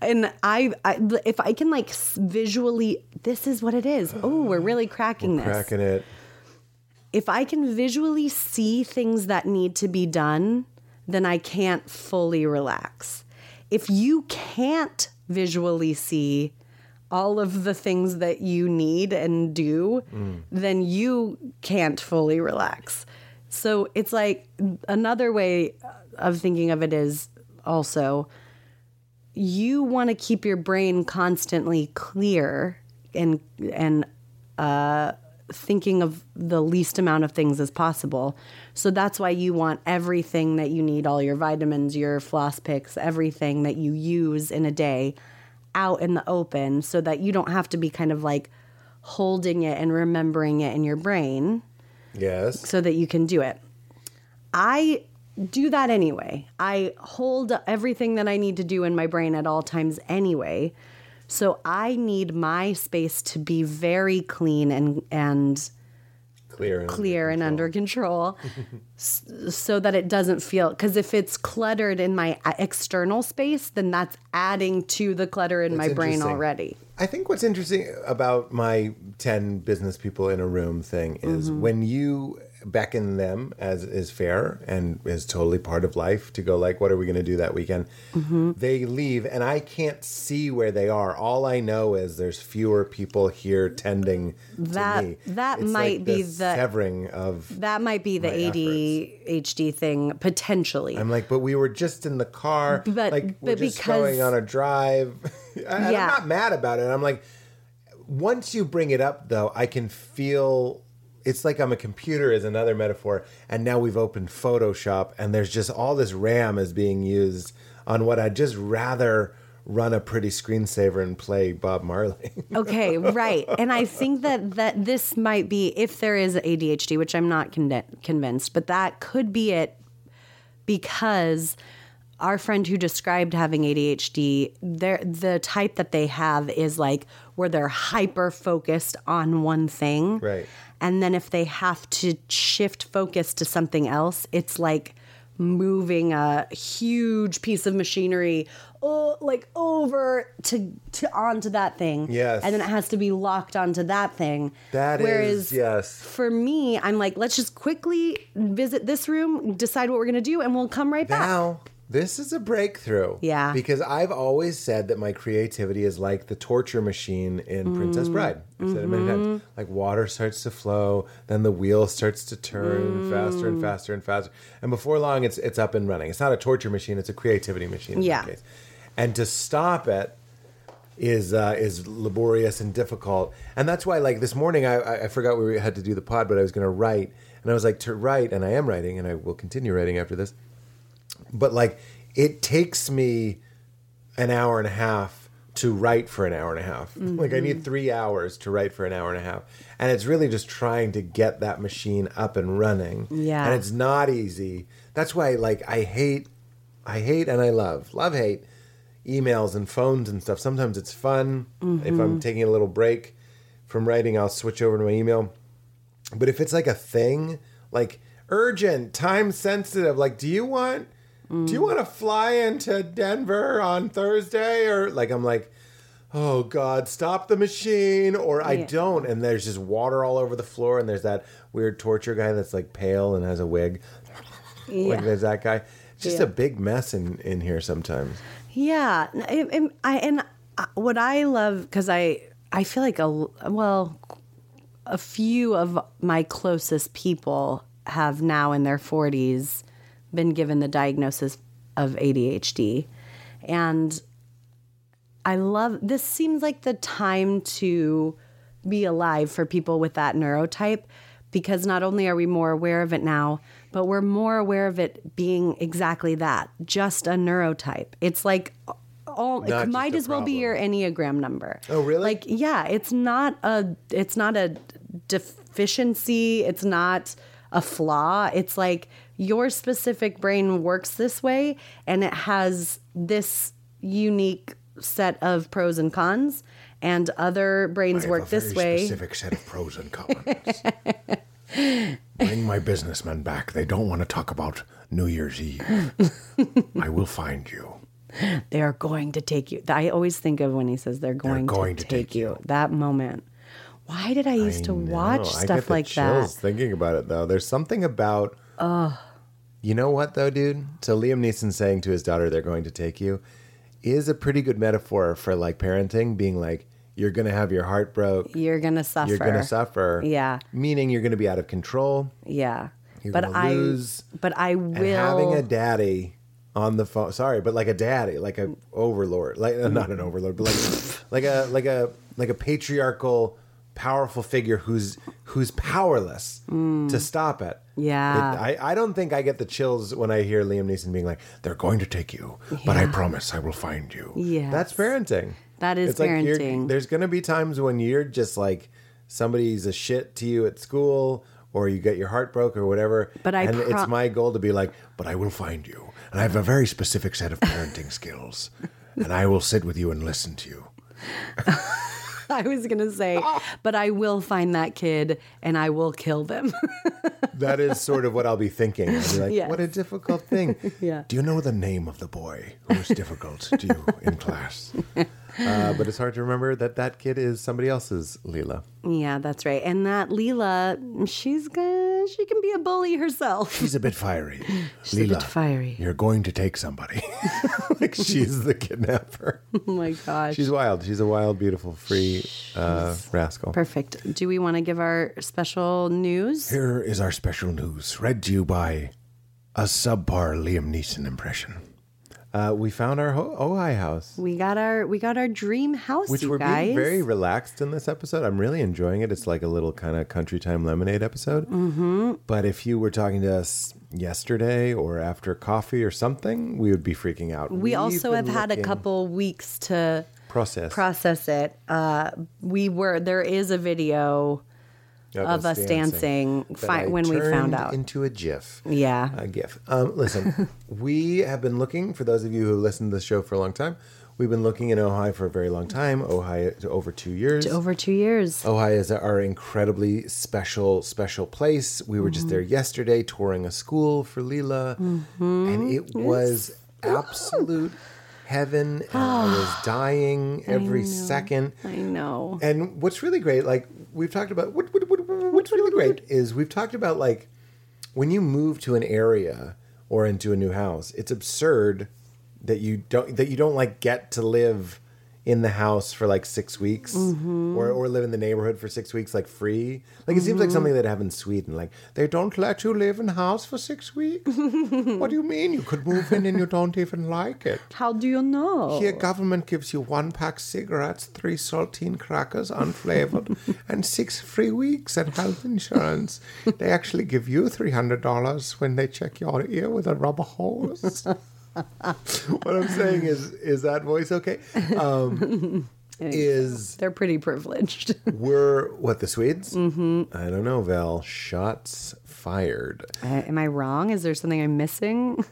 and I, I, if I can like visually, this is what it is. Oh, we're really cracking this. Cracking it. if I can visually see things that need to be done, then I can't fully relax. If you can't visually see all of the things that you need and do, then you can't fully relax. So it's like another way of thinking of it is also you want to keep your brain constantly clear and and uh, thinking of the least amount of things as possible. So that's why you want everything that you need, all your vitamins, your floss picks, everything that you use in a day out in the open so that you don't have to be kind of like holding it and remembering it in your brain Yes. so that you can do it. I do that anyway. I hold everything that I need to do in my brain at all times anyway. So I need my space to be very clean and and Clear. And clear and under control s- so that it doesn't feel cuz if it's cluttered in my uh, external space then that's adding to the clutter in my brain already. I think what's interesting about my 10 business people in a room thing is Mm-hmm. when you beckon them as is fair and is totally part of life to go like what are we going to do that weekend Mm-hmm. they leave and i can't see where they are all i know is there's fewer people here tending That- to me that It's might like be the- severing of That might be the ADHD thing potentially. I'm like, but we were just in the car. But- like, we're but just because- going on a drive. Yeah. I'm not mad about it. I'm like, once you bring it up, though, I can feel. It's like I'm a computer is another metaphor, and now we've opened Photoshop, and there's just all this RAM is being used on what I'd just rather run a pretty screensaver and play Bob Marley. Okay, right. And I think that that this might be if there is ADHD, which I'm not con- convinced, but that could be it because our friend who described having ADHD, the type that they have is like where they're hyper focused on one thing. Right. And then if they have to shift focus to something else, it's like moving a huge piece of machinery oh, like over to to onto that thing. Yes. And then it has to be locked onto that thing. That is Whereas yes. for me, I'm like, let's just quickly visit this room, decide what we're gonna do, and we'll come right back. This is a breakthrough. Yeah. Because I've always said that my creativity is like the torture machine in Mm. Princess Bride. I've said it many Mm-hmm. times. Like water starts to flow, then the wheel starts to turn Mm. faster and faster and faster. And before long it's it's up and running. It's not a torture machine, it's a creativity machine in Yeah. case. And to stop it is uh, is laborious and difficult, and that's why like this morning I, I I forgot we had to do the pod, but I was going to write, and I was like to write, and I am writing, and I will continue writing after this, but like it takes me an hour and a half to write for an hour and a half. Like I Mm-hmm. need three hours to write for an hour and a half, and it's really just trying to get that machine up and running. Yeah. and it's not easy. That's why like I hate, I hate and I love, love hate emails and phones and stuff. Sometimes it's fun. If I'm taking a little break from writing, I'll switch over to my email. But if it's like a thing, like urgent, time sensitive, like do you want do you want to fly into Denver on Thursday or like I'm like oh god, stop the machine or I Yeah. don't and there's just water all over the floor and there's that weird torture guy that's like pale and has a wig. Like there's that guy. It's just Yeah. a big mess in in here sometimes. Yeah, and and I and I- what I love because I I feel like a well, a few of my closest people have now in their forties been given the diagnosis of ADHD, and I love this. Seems like the time to be alive for people with that neurotype because not only are we more aware of it now, but we're more aware of it being exactly that just a neurotype. It's like all Not it might as well be your Enneagram number. Oh, really? Like, yeah, it's not a it's not a deficiency, it's not a flaw. It's like your specific brain works this way and it has this unique set of pros and cons and other brains work this way. specific set of pros and cons. Bring my businessmen back. They don't want to talk about New Year's Eve. I will find you. They are going to take you. I always think of when he says they're going, they're going to, to take, take you. you. That moment. Why did I used to watch No, I get stuff like that? Thinking about it though, there's something about. You know what though, dude? So Liam Neeson saying to his daughter, "They're going to take you," is a pretty good metaphor for like parenting. Being like, you're gonna have your heart broke. You're gonna suffer. You're gonna suffer. Yeah. Meaning you're gonna be out of control. Yeah. You're but I lose. but I will And having a daddy on the phone. Sorry, but like a daddy, like a overlord, like not an overlord, but like like a like a like a patriarchal, powerful figure who's who's powerless to stop it. Mm. Yeah. It- I I don't think I get the chills when I hear Liam Neeson being like, They're going to take you, but I promise I will find you. Yeah. "That's parenting." That is It's like you're- parenting. there's gonna be times when you're just like somebody's a shit to you at school. Or you get your heart broke or whatever. But I and pro- it's my goal to be like, But I will find you. And I have a very specific set of parenting skills. And I will sit with you and listen to you. I was gonna say, but I will find that kid and I will kill them. that is sort of what I'll be thinking. I'll be like, Yes. what a difficult thing. yeah. Do you know the name of the boy who was difficult to you in class? Uh, but it's hard to remember that that kid is somebody else's Leela. Yeah, that's right. And that Leela, she's good. She can be a bully herself. She's a bit fiery. She's a bit fiery. You're going to take somebody. like she's the kidnapper. Oh my gosh. She's wild. She's a wild, beautiful, free uh, rascal. Perfect. Do we want to give our special news? Here is our special news, read to you by a subpar Liam Neeson impression. Uh, we found our Ho- Ojai house, We got our we got our dream house, which we're guys. being very relaxed in this episode. I'm really enjoying it. It's like a little kind of country time lemonade episode. Mm-hmm. But if you were talking to us yesterday or after coffee or something, we would be freaking out. we We've also have had a couple weeks to process process it. Uh, we were there is a video of us dancing that fi- when we found out. into a GIF. Yeah. a GIF. Um, listen, we have been looking for those of you who have listened to the show for a long time. We've been looking in Ojai for a very long time. Ojai over two years. Over two years. Ojai is our incredibly special, special place. We were Mm-hmm. just there yesterday touring a school for Leela, Mm-hmm. and it was absolute heaven. And I was dying every second. I know. And what's really great, like we've talked about, what, what, what, what's really great is we've talked about like when you move to an area or into a new house, it's absurd that you don't that you don't like get to live in the house for like six weeks mm-hmm. or, or live in the neighborhood for six weeks like free. Like it seems like something mm-hmm. that happens in sweden. Like they don't let you live in house for six weeks? What do you mean? You could move in and you don't even like it. How do you know? here, government gives you one pack cigarettes, three saltine crackers, unflavored, and six free weeks and health insurance. They actually give you three hundred dollars when they check your ear with a rubber hose. what I'm saying is, is that voice okay? Um, is They're pretty privileged. we're what the Swedes? Mm-hmm. I don't know, Val. Shots fired. Uh, Am I wrong? Is there something I'm missing?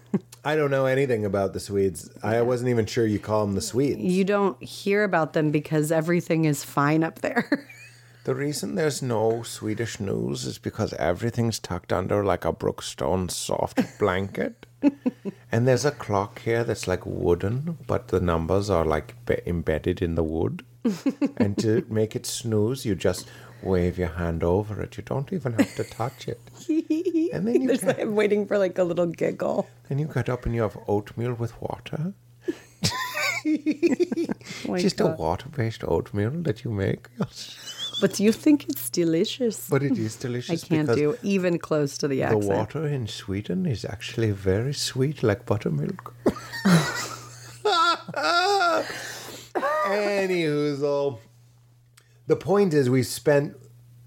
I don't know anything about the Swedes. I wasn't even sure you call them the Swedes. You don't hear about them because everything is fine up there. The reason there's no Swedish news is because everything's tucked under like a Brookstone soft blanket. and there's a clock here that's like wooden, but the numbers are like be- embedded in the wood. and to make it snooze, you just wave your hand over it. You don't even have to touch it. And then you There's- get, I'm waiting for like a little giggle. and you get up and you have oatmeal with water. Oh just a water-based oatmeal that you make. But do you think it's delicious? But it is delicious. I can't do even close to the accent. The water in Sweden is actually very sweet, like buttermilk. Anywho, um, the point is, we spent.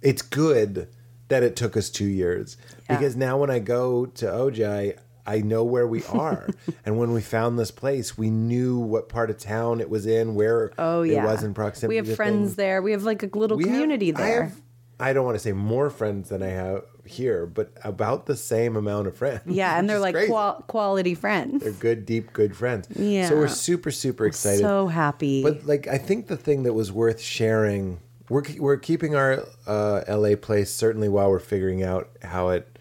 It's good that it took us two years Yeah. because now when I go to Ojai, I know where we are. and when we found this place, we knew what part of town it was in, where Oh yeah, it was in proximity. We have friends things. there. We have like a little We have- community I there. have- I don't want to say more friends than I have here, but about the same amount of friends. yeah, and they're like qual- quality friends. They're good, deep, good friends. Yeah. So we're super, super excited. So happy. But like, I think the thing that was worth sharing, we're we're keeping our uh, LA place certainly while we're figuring out how it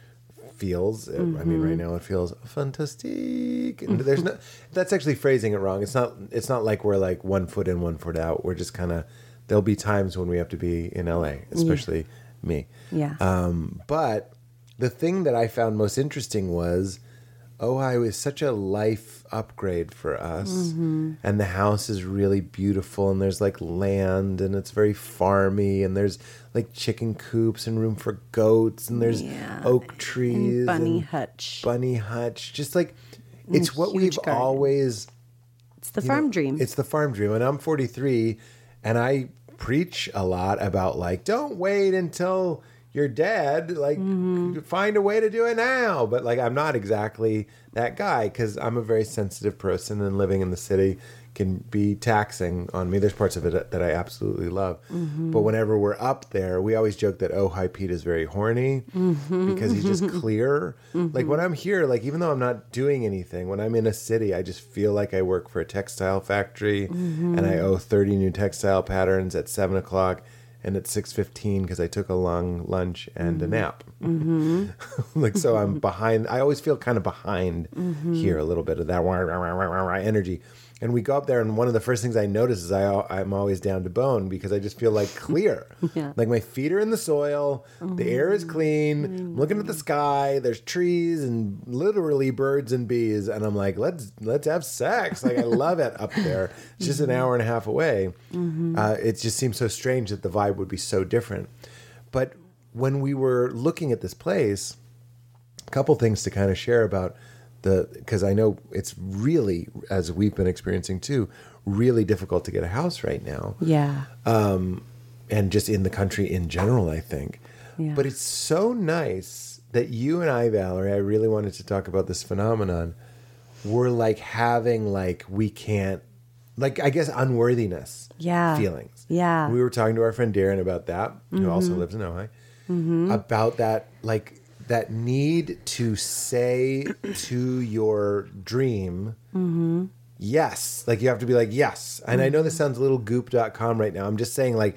feels. It- I mean, Mm-hmm. right now it feels fantastic. And there's no. That's actually phrasing it wrong. It's not. It's not like we're like one foot in, one foot out. We're just kind of. There'll be times when we have to be in LA, especially me. Yeah. Um, but the thing that I found most interesting was Ojai is such a life upgrade for us. Mm-hmm. And the house is really beautiful, and there's like land, and it's very farmy, and there's like chicken coops and room for goats, and there's Yeah. oak trees, and bunny and hutch. bunny hutch. Just like it's what we've garden. always it's the farm know, dream. It's the farm dream. And I'm 43 and I preach a lot about like, don't wait until you're dead. Like, Mm-hmm. find a way to do it now. But like, I'm not exactly that guy because I'm a very sensitive person and living in the city can be taxing on me. There's parts of it that I absolutely love. Mm-hmm. But whenever we're up there, we always joke that, oh, High Pete is very horny Mm-hmm. because he's just clear. Like when I'm here, like even though I'm not doing anything, when I'm in a city, I just feel like I work for a textile factory and I owe 30 new textile patterns at seven o'clock and at 6.15 because I took a long lunch and a mm-hmm. nap. Mm-hmm. like, so I'm behind. I always feel kind of behind mm-hmm. here a little bit of that energy. And we go up there, and one of the first things I notice is I, I'm always down to bone because I just feel like clear. Yeah. Like my feet are in the soil, the air is mm-hmm. clean, mm-hmm. I'm looking at the sky, there's trees and literally birds and bees, and I'm like, let's let's have sex. Like I love it up there. It's just an mm-hmm. hour and a half away. Uh, it just seems so strange that the vibe would be so different. But when we were looking at this place, a couple things to kind of share about the because I know it's really as we've been experiencing too, really difficult to get a house right now Yeah. Um, and just in the country in general, I think. Yeah. But it's so nice that you and I, Valerie, I really wanted to talk about this phenomenon. We're like having like we can't like I guess unworthiness Yeah. feelings. Yeah. We were talking to our friend Darren about that, who also mm-hmm. lives in Ojai, mm-hmm. about that like that need to say to your dream yes. Like you have to be like yes. And i know this sounds a little goop.com right now. I'm just saying like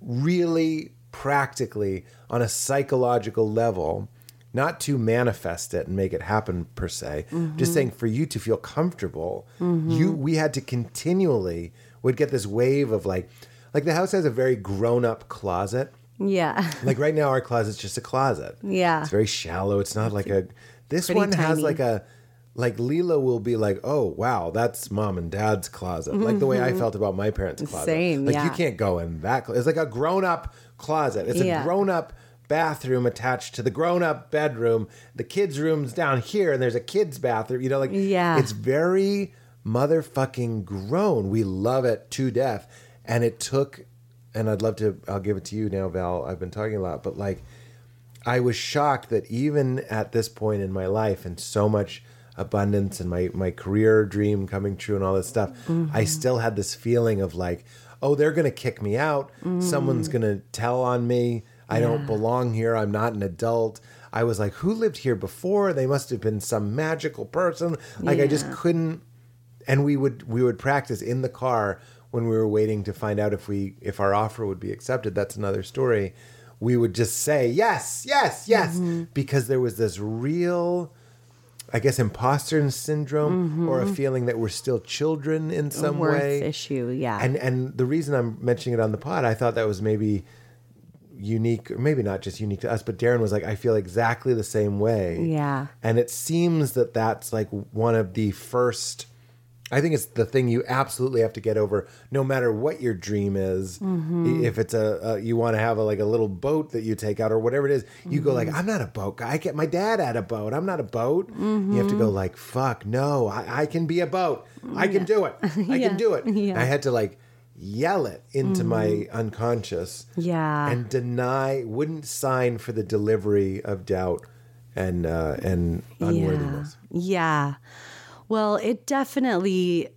really practically on a psychological level not to manifest it and make it happen per se just saying for you to feel comfortable you we had to continually would get this wave of like like the house has a very grown up closet Yeah. like right now our closet's just a closet Yeah. it's very shallow it's not like a this Pretty one has tiny. like a like Lila will be like, oh wow, that's mom and dad's closet. Like the way I mm-hmm. felt about my parents' closet. Same, Like you yeah. can't go in that. Clo- it's like a grown up closet. It's Yeah. a grown up bathroom attached to the grown up bedroom. The kids' room's down here, and there's a kids' bathroom. You know, like Yeah. it's very motherfucking grown. We love it to death, and it took. And I'd love to. I'll give it to you now, Val. I've been talking a lot, but like. I was shocked that even at this point in my life and so much abundance and my, my career dream coming true and all this stuff, I mm-hmm. still had this feeling of like, oh, they're to kick me out. Someone's mm. going to tell on me. I don't belong here. I'm not an adult. I was like, who lived here before? They must have been some magical person. Like I just couldn't and we would we would practice in the car when we were waiting to find out if we if our offer would be accepted that's another story we would just say yes yes yes Mm-hmm. because there was this real i guess imposter syndrome or a feeling that we're still children in some Mm-hmm. Worth way issue. Yeah. and and the reason i'm mentioning it on the pod i thought that was maybe unique or maybe not just unique to us but darren was like i feel exactly the same way Yeah. and it seems that that's like one of the first i think it's the thing you absolutely have to get over no matter what your dream is Mm-hmm. if it's a, a you want to have a, like a little boat that you take out or whatever it is you go Mm-hmm. like i'm not a boat guy i get my dad had a boat i'm not a boat you have to go like fuck no i, I can be a boat i can do it i Yeah. can do it Yeah. i had to like yell it into my unconscious Yeah. and deny wouldn't sign for the delivery of doubt and uh, and unworthiness. Yeah. Well, it definitely.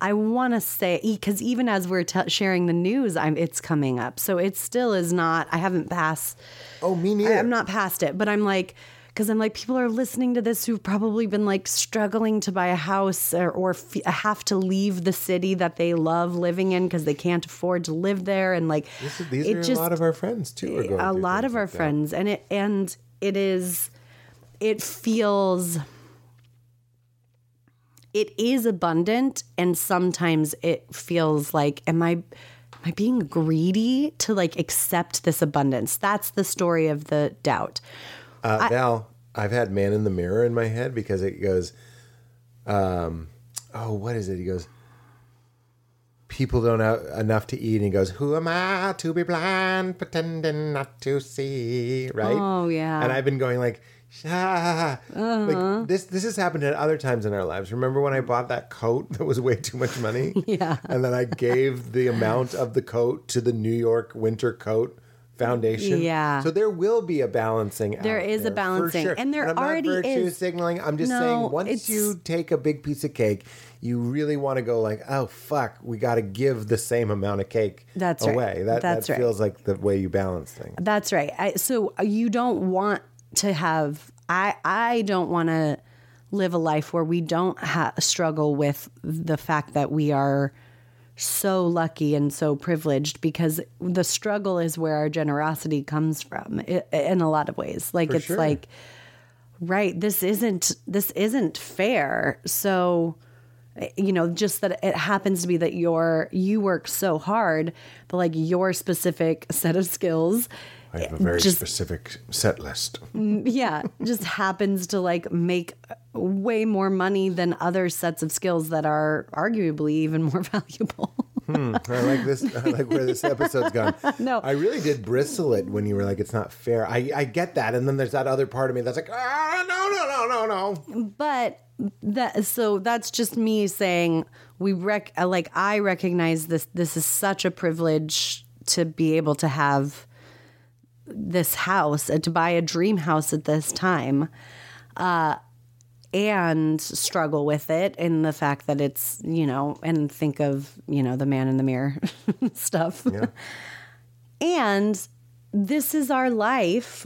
I want to say because even as we're t- sharing the news, I'm it's coming up. So it still is not. I haven't passed. Oh, me I, neither. I'm not past it, but I'm like. Because I'm like, people are listening to this who've probably been like struggling to buy a house or, or f- have to leave the city that they love living in because they can't afford to live there. And like, is- these are just- a lot of our friends too. Are going a lot of our like friends and it and it is it feels it is abundant and sometimes it feels like am i am i being greedy to like accept this abundance that's the story of the doubt Uh, Val, I've had man in the mirror in my head because it goes, um, oh, what is it? He goes, people don't have enough to eat. And he goes, who am I to be blind, pretending not to see? Right? Oh, yeah. And I've been going like, ah. Uh-huh. like this. This has happened at other times in our lives. Remember when I bought that coat that was way too much money? Yeah. And then I gave the amount of the coat to the New York Winter Coat Foundation. Yeah. So there will be a balancing. There out is a there, for balancing, sure. and there I'm already not virtue is. signaling. I'm just No, saying once it's- you take a big piece of cake, you really want to go like, oh fuck, we got to give the same amount of cake That's right. away. That That's that right. feels like the way you balance things. That's right. I, so you don't want to have. I I don't want to live a life where we don't ha- struggle with the fact that we are so lucky and so privileged because the struggle is where our generosity comes from in a lot of ways. Like For it's sure. like right this isn't this isn't fair so eh, you know just that it happens to be that your you work so hard but like your specific set of skills I have a very Just- specific set list. yeah just happens to like make way more money than other sets of skills that are arguably even more valuable I like this. I like where this episode's gone. No. I really did bristle it when you were like, "It's not fair." I, I get that, and then there's that other part of me that's like, "Ah, no, no, no, no, no." but that so that's just me saying we rec like I recognize this this is such a privilege to be able to have this house and to buy a dream house at this time uh and struggle with it in the fact that it's you know and think of you know the man in the mirror stuff. Yeah. and this is our life.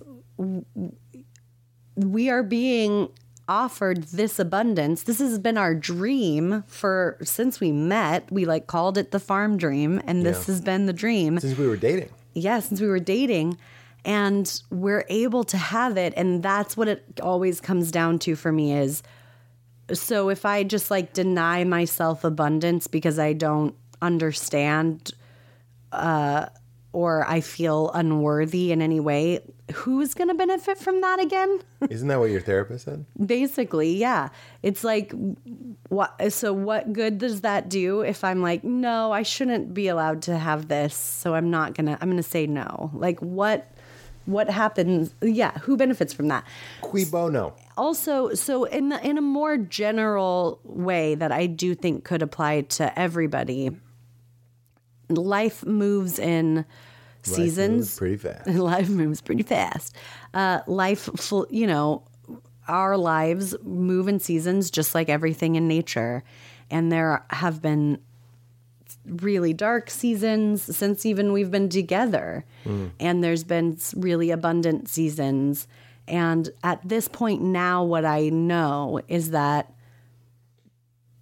We are being offered this abundance. This has been our dream for since we met. We like called it the farm dream and this Yeah. has been the dream. Since we were dating, yeah since we were dating and we're able to have it. And that's what it always comes down to for me is so if i just like deny myself abundance because i don't understand uh or i feel unworthy in any way who's going to benefit from that again? Isn't that what your therapist said? basically yeah. It's like what so what good does that do if i'm like no i shouldn't be allowed to have this so i'm not gonna i'm gonna say no. Like what what happens yeah who benefits from that Cui bono. also so in the, in a more general way that i do think could apply to everybody life moves in Life seasons moves pretty fast. life moves pretty fast. Uh, life, full, you know, our lives move in seasons just like everything in nature. And there have been really dark seasons since even we've been together. Hmm. And there's been really abundant seasons. And at this point now, what I know is that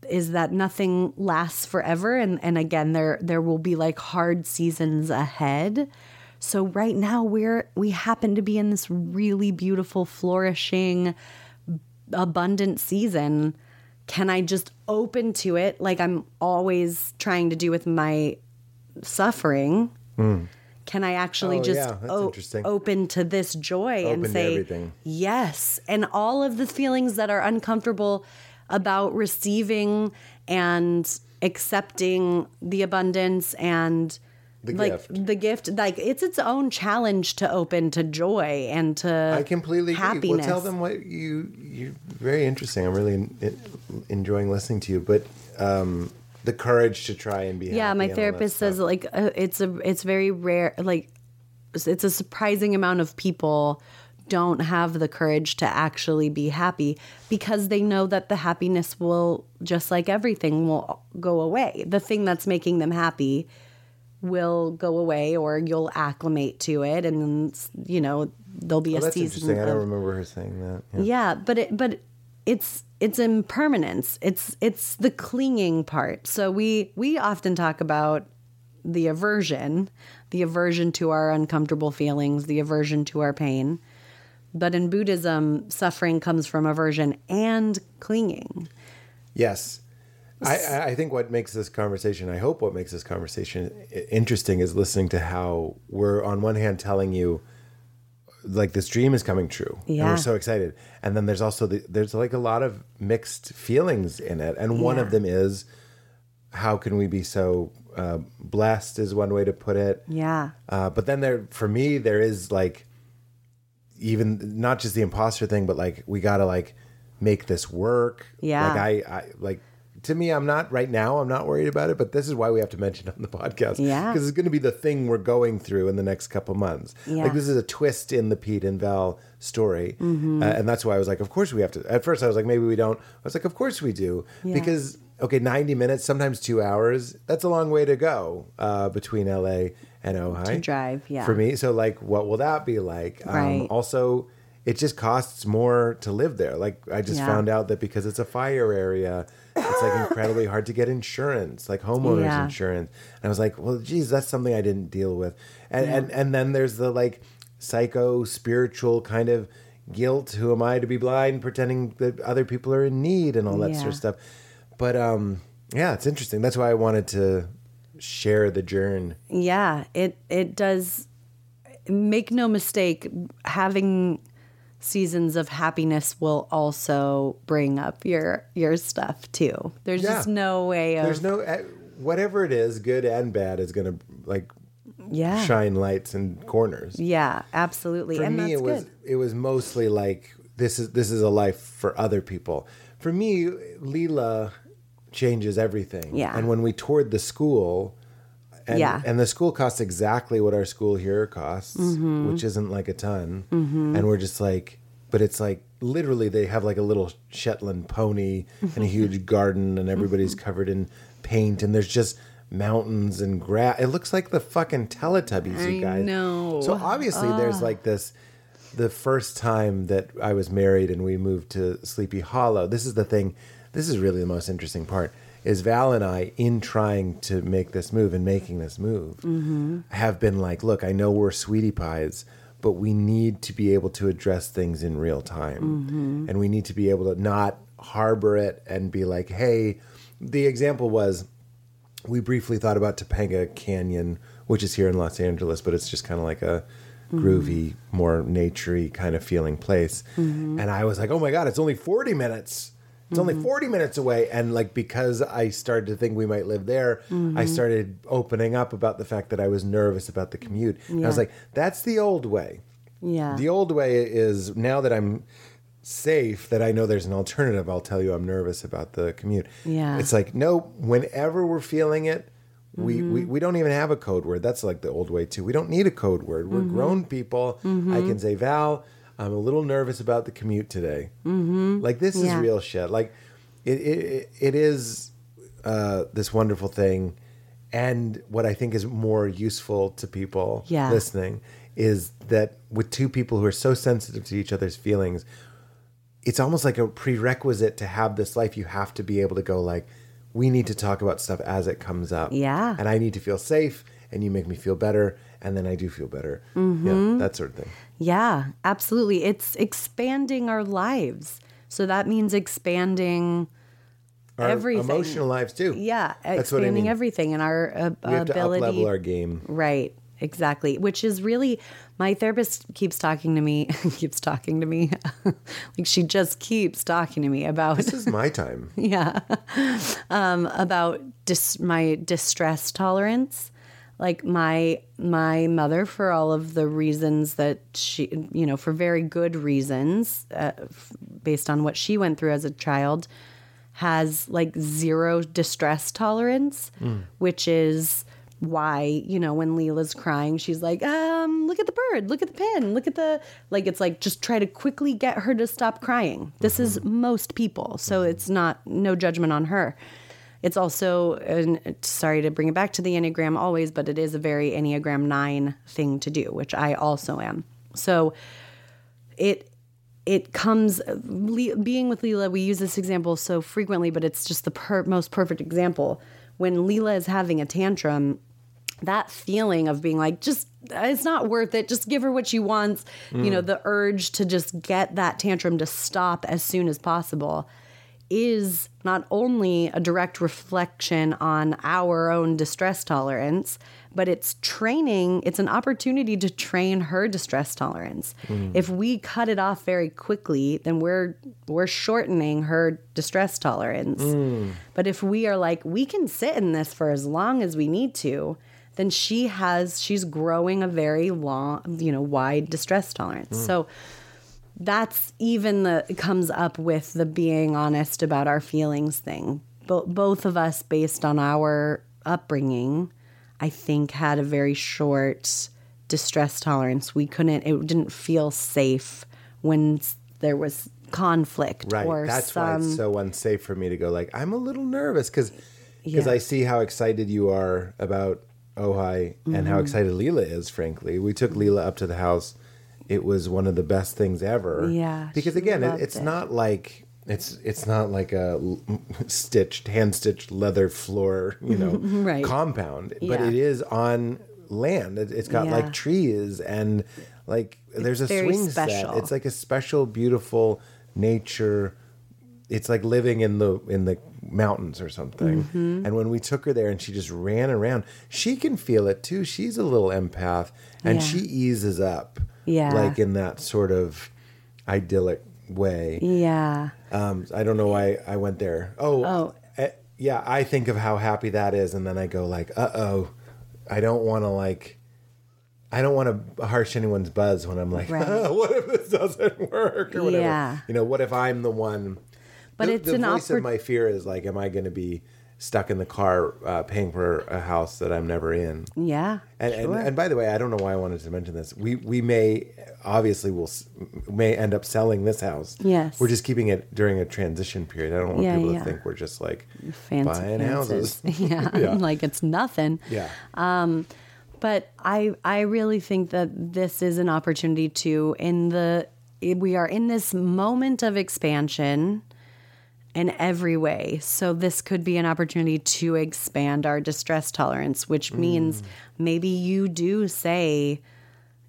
is that nothing lasts forever and and again there there will be like hard seasons ahead so right now we're we happen to be in this really beautiful flourishing abundant season can i just open to it like i'm always trying to do with my suffering can i actually Oh, just yeah, o- open to this joy Open and say. Yes. And all of the feelings that are uncomfortable about receiving and accepting the abundance and The like gift. the gift like it's its own challenge to open to joy and to I completely agree. happiness. Well, tell them what you you very interesting. I'm really in, in, enjoying listening to you, but um, the courage to try and be yeah my and all that therapist says like uh, it's a it's very rare like it's a surprising amount of people don't have the courage to actually be happy because they know that the happiness will just like everything will go away the thing that's making them happy will go away or you'll acclimate to it and you know there'll be Oh, a that's season interesting. I don't remember her saying that. Yeah. yeah, but it but it's it's impermanence. It's it's the clinging part. So we we often talk about the aversion, the aversion to our uncomfortable feelings, the aversion to our pain. But in Buddhism, suffering comes from aversion and clinging. Yes. I, I- think what makes this conversation, I hope what makes this conversation interesting is listening to how we're on one hand telling you like this dream is coming true. And we're so excited. And then there's also the, there's like a lot of mixed feelings in it. And one of them is how can we be so uh, blessed is one way to put it. Yeah. Uh, but then there, for me, there is like even not just the imposter thing, but like we gotta like make this work. Yeah. Like I, I like to me, I'm not right now. I'm not worried about it, but this is why we have to mention it on the podcast. Yeah. Because it's going to be the thing we're going through in the next couple months. Yeah. Like this is a twist in the Pete and Val story, Mm-hmm. uh, and that's why I was like, of course we have to. At first, I was like, maybe we don't. I was like, of course we do, Yeah. because okay, 90 minutes, sometimes two hours. That's a long way to go uh, between LA and Ojai To drive, yeah. for me. So like, what will that be like? Um, Also, it just costs more to live there. Like I just Yeah. found out that because it's a fire area, it's like incredibly hard to get insurance, like homeowners Yeah. insurance. And I was like, well, geez, that's something I didn't deal with. And and and then there's the like psycho spiritual kind of guilt. Who am I to be blind, pretending that other people are in need and all that sort of stuff. But um, yeah, it's interesting. That's why I wanted to share the journey. Yeah, it it does make no mistake having seasons of happiness will also bring up your your stuff too. There's Yeah. just no way of There's no. uh, whatever it is, good and bad, is gonna like Yeah. shine lights in corners. Yeah, absolutely. For and me, that's it was good. it was mostly like this is this is a life for other people. For me, Leela changes everything. Yeah. And when we toured the school, and, Yeah. and the school costs exactly what our school here costs, Mm-hmm. which isn't like a ton. And we're just like, but it's like literally they have like a little Shetland pony and a huge garden, and everybody's Mm-hmm. covered in paint, and there's just mountains and grass. It looks like the fucking Teletubbies, you I guys. know. So obviously, there's like this. The first time that I was married and we moved to Sleepy Hollow, this is the thing. This is really the most interesting part. Is Val and I, in trying to make this move and making this move, mm-hmm. have been like, look, I know we're sweetie pies, but we need to be able to address things in real time, mm-hmm. and we need to be able to not harbor it and be like, hey. The example was we briefly thought about Topanga Canyon, which is here in Los Angeles, but it's just kind of like a mm-hmm. groovy, more naturey kind of feeling place. And I was like, oh my God, it's only 40 minutes. It's only 40 minutes away. And like, because I started to think we might live there, I started opening up about the fact that I was nervous about the commute. And I was like, that's the old way. Yeah. The old way is now that I'm safe, that I know there's an alternative, I'll tell you I'm nervous about the commute. Yeah. It's like, no, whenever we're feeling it, we, we, Mm-hmm. we don't even have a code word. That's like the old way too. We don't need a code word. We're Mm-hmm. grown people. I can say, Val, I'm a little nervous about the commute today. Mm-hmm. Like this is real shit. Like it, it, it is uh, this wonderful thing. And what I think is more useful to people Yeah. listening is that with two people who are so sensitive to each other's feelings, it's almost like a prerequisite to have this life. You have to be able to go like, we need to talk about stuff as it comes up. Yeah. And I need to feel safe, and you make me feel better, and then I do feel better. Mm-hmm. Yeah, that sort of thing. Yeah, absolutely. It's expanding our lives. So that means expanding Our everything. emotional lives too. Yeah, That's what I expanding mean. everything and our uh, We have to up level our game. Right. Exactly. Which is really my therapist keeps talking to me, keeps talking to me. like she just keeps talking to me about This is my time. yeah. Um, about dis- my distress tolerance. Like my my mother, for all of the reasons that she, you know, for very good reasons, uh, f- based on what she went through as a child, has like zero distress tolerance, which is why you know when Leela's crying, she's like, um, look at the bird, look at the pin look at the like. It's like just try to quickly get her to stop crying. This is most people, so it's not no judgment on her. It's also, sorry to bring it back to the Enneagram always, but it is a very Enneagram 9 thing to do, which I also am. So it it comes being with Leela, we use this example so frequently, but it's just the per- most perfect example. When Leela is having a tantrum, that feeling of being like, just it's not worth it. Just give her what she wants. You mm. know, the urge to just get that tantrum to stop as soon as possible is not only a direct reflection on our own distress tolerance, but it's training, it's an opportunity to train her distress tolerance. Mm-hmm. If we cut it off very quickly, then we're we're shortening her distress tolerance. Mm. But if we are like we can sit in this for as long as we need to, then she has she's growing a very long, you know, wide distress tolerance. Mm. So that's even the comes up with the being honest about our feelings thing. Bo- both of us, based on our upbringing, I think had a very short distress tolerance. We couldn't. It didn't feel safe when there was conflict Right. or That's why it's so unsafe for me to go like I'm a little nervous because Yeah. I see how excited you are about Ojai and Mm-hmm. how excited Leela is. Frankly, we took Leela up to the house. It was one of the best things ever. Yeah, Because again, it, it's it. not like it's it's not like a stitched hand stitched leather floor you know Right. compound, but Yeah. it is on land. It, it's got Yeah. like trees and like there's a swing special. set. It's like a special, beautiful nature. It's like living in the in the mountains or something. Mm-hmm. And when we took her there and she just ran around, she can feel it too. She's a little empath and Yeah. she eases up. Yeah. Like in that sort of idyllic way. yeah. Um, I don't know why I went there. Oh, Oh. eh, yeah, I think of how happy that is, and then I go like, uh oh, I don't want to like, I don't want to harsh anyone's buzz when I'm like, Right. what if this doesn't work or whatever. Yeah. You know, what if I'm the one? But the, it's the an voice oppor- of my fear is like, am I going to be stuck in the car uh, paying for a house that I'm never in? Yeah. And, sure. and and by the way, I don't know why I wanted to mention this. We we may obviously will may end up selling this house. Yes. we're just keeping it during a transition period. I don't want Yeah, people yeah. to think we're just like fancy buying fancies. houses. yeah, Yeah. like it's nothing. Yeah, Um But I I really think that this is an opportunity to in the we are in this moment of expansion in every way. So this could be an opportunity to expand our distress tolerance, which mm. means maybe you do say,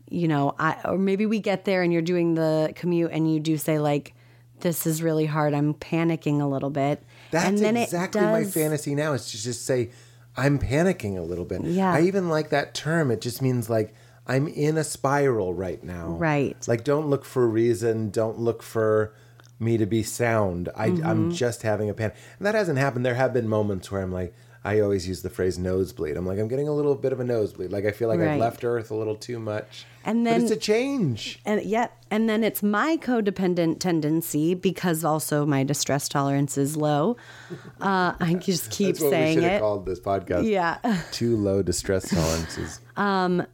you know, I or maybe we get there and you're doing the commute and you do say like this is really hard. I'm panicking a little bit. that's and then exactly it my fantasy now. Is to just say I'm panicking a little bit. Yeah. I even like that term. It just means like I'm in a spiral right now. Right. Like don't look for a reason. Don't look for me to be sound. I, Mm-hmm. I'm just having a panic. And that hasn't happened. There have been moments where I'm like, I always use the phrase nosebleed. I'm like, I'm getting a little bit of a nosebleed. Like I feel like I've left Earth a little too much. And but it's a change. And yeah, and then it's my codependent tendency because also my distress tolerance is low. Uh, I just keep saying it. called this podcast. Yeah. Too low distress tolerances.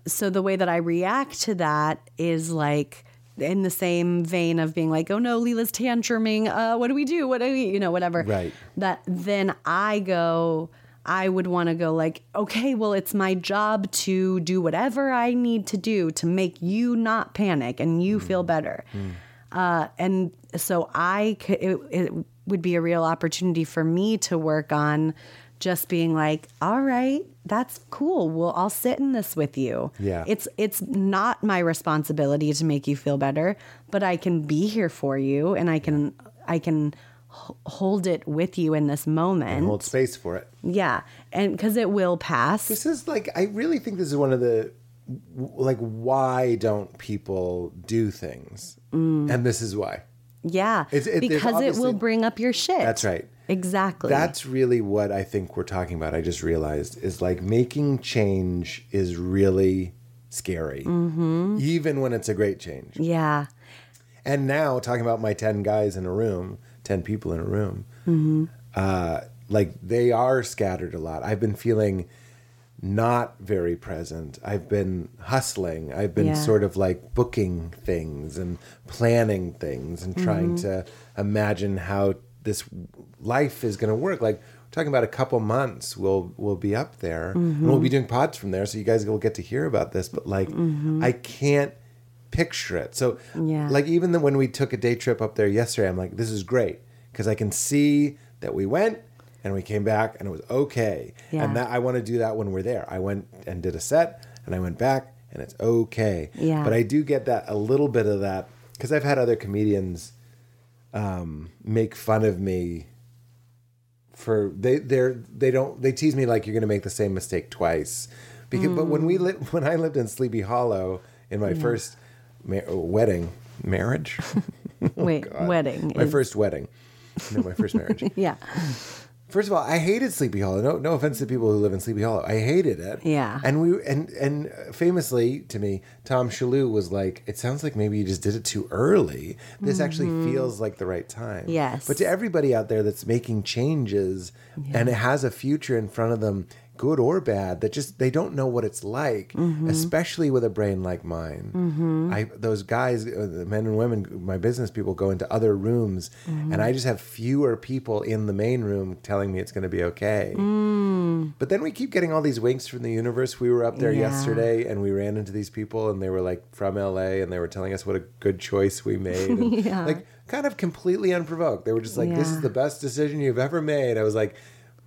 So the way that I react to that is like in the same vein of being like, oh no, Leela's tantruming. Uh, what do we do? What do we, you know, whatever. Right. That then I go, I would want to go like, okay, well, it's my job to do whatever I need to do to make you not panic and you feel better. Uh, and so I, c- it, it would be a real opportunity for me to work on just being like, all right, that's cool. Well, I'll sit in this with you. Yeah. It's it's not my responsibility to make you feel better, but I can be here for you and I can I can h- hold it with you in this moment. and Hold space for it. yeah. And cuz it will pass. This is like I really think this is one of the like why don't people do things? Mm. And this is why. yeah. It's- it- because it will bring up your shit. That's right. Exactly. That's really what I think we're talking about. I just realized is like making change is really scary, mm-hmm. even when it's a great change. yeah. And now talking about my 10 guys in a room, 10 people in a room, mm-hmm. uh, like they are scattered a lot. I've been feeling not very present. I've been hustling. I've been Yeah. sort of like booking things and planning things and trying mm-hmm. to imagine how this life is going to work. Like we're talking about a couple months, we'll we'll be up there and we'll be doing pods from there, so you guys will get to hear about this. But like, I can't picture it. So Yeah. like even the, when we took a day trip up there yesterday, I'm like, this is great because I can see that we went and we came back and it was okay. Yeah. And that I want to do that when we're there. I went and did a set and I went back and it's okay. Yeah. But I do get that a little bit of that because I've had other comedians um, make fun of me for they they're they don't they tease me like you're going to make the same mistake twice. Because but when we lived when I lived in Sleepy Hollow in my first ma- wedding. Marriage? Wait, wedding. my is- first wedding. No my first marriage. Yeah. First of all, I hated Sleepy Hollow. No, no offense to people who live in Sleepy Hollow. I hated it. Yeah. And we and and famously to me, Tom Shalhoub was like, "It sounds like maybe you just did it too early. This actually feels like the right time." Mm-hmm. Yes. But to everybody out there that's making changes and it has a future in front of them, good or bad, that just they don't know what it's like, Mm-hmm. especially with a brain like mine. I those guys, uh, the men and women, my business people go into other rooms, Mm-hmm. and I just have fewer people in the main room telling me it's going to be okay. Mm. But then we keep getting all these winks from the universe. We were up there Yeah. yesterday, and we ran into these people, and they were like from LA, and they were telling us what a good choice we made, and, Yeah. like kind of completely unprovoked. They were just like, "This is the best decision you've ever made." I was like.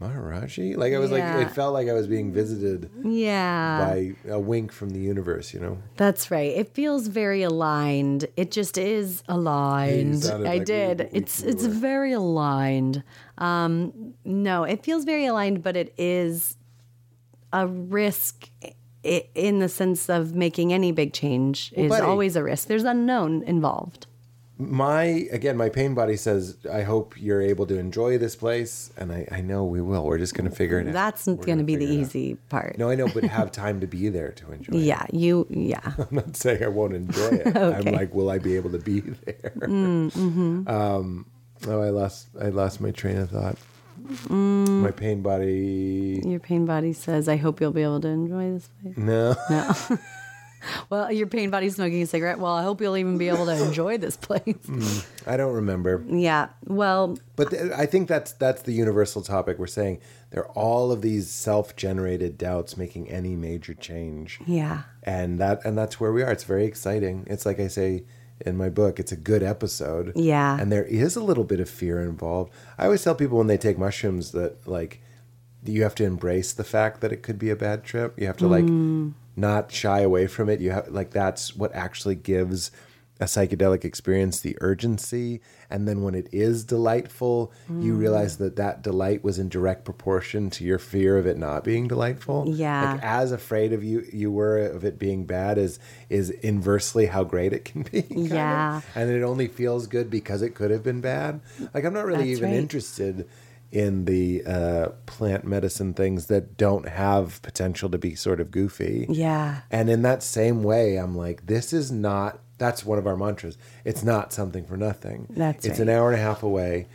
Maharaji? Like I was Yeah. like it felt like I was being visited Yeah. by a wink from the universe, you know. That's right. It feels very aligned. It just is aligned. I like did. we- it's we it's very aligned. Um, no, it feels very aligned, but it is a risk in the sense of making any big change is buddy. always a risk. There's unknown involved. My again, my pain body says, I hope you're able to enjoy this place, and I, I know we will. We're just going to figure it out. That's going to be the it out. easy part. No, I know, but have time to be there to enjoy. it. Yeah, you. Yeah. I'm not saying I won't enjoy it. okay. I'm like, will I be able to be there? Mm, mm-hmm. Um, oh, I lost I lost my train of thought. Mm. My pain body. Your pain body says, "I hope you'll be able to enjoy this place." No. No. Well, your pain body's smoking a cigarette. Well, I hope you'll even be able to enjoy this place. Hmm. I don't remember. Yeah. Well, But th- I think that's that's the universal topic. We're saying there are all of these self-generated doubts making any major change. yeah. And that and that's where we are. It's very exciting. It's like I say in my book, it's a good episode. Yeah. And there is a little bit of fear involved. I always tell people when they take mushrooms that like you have to embrace the fact that it could be a bad trip. You have to like Mm. not shy away from it. You have like that's what actually gives a psychedelic experience the urgency and then when it is delightful you Mm. realize that that delight was in direct proportion to your fear of it not being delightful Yeah. like as afraid of you you were of it being bad is is inversely how great it can be kind of. Yeah. and it only feels good because it could have been bad like i'm not really That's even right. interested in the uh, plant medicine things that don't have potential to be sort of goofy Yeah. and in that same way i'm like this is not that's one of our mantras it's not something for nothing That's it's right. an hour and a half away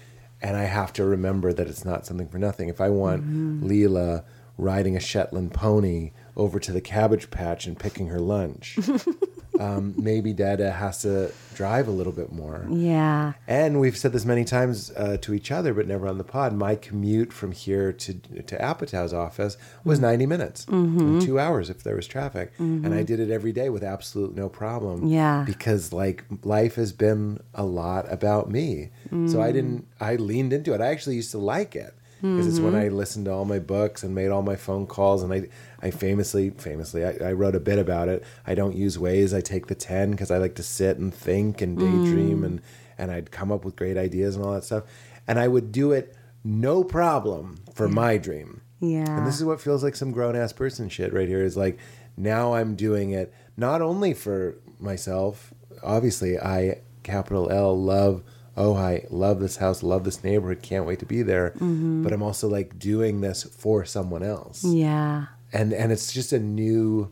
and i have to remember that it's not something for nothing if i want Mm-hmm. leela riding a shetland pony over to the cabbage patch and picking her lunch um, maybe dada has to drive a little bit more Yeah. and we've said this many times uh, to each other, but never on the pod. My commute from here to to Apatow's office was Mm-hmm. 90 minutes, and two hours if there was traffic, and I did it every day with absolute no problem. Yeah. because like life has been a lot about me, so Mm. I didn't. I leaned into it. I actually used to like it because it's when I Mm-hmm. listened to all my books and made all my phone calls, and I I famously famously I, I wrote a bit about it. I don't use Waze. I take the 10 because I like to sit and think and daydream Mm. and and I'd come up with great ideas and all that stuff. And I would do it no problem for my dream. Yeah. And this is what feels like some grown ass person shit right here is like now I'm doing it not only for myself, obviously I capital L love oh I love this house, love this neighborhood, can't wait to be there. Mm-hmm. But I'm also like doing this for someone else Yeah. and and it's just a new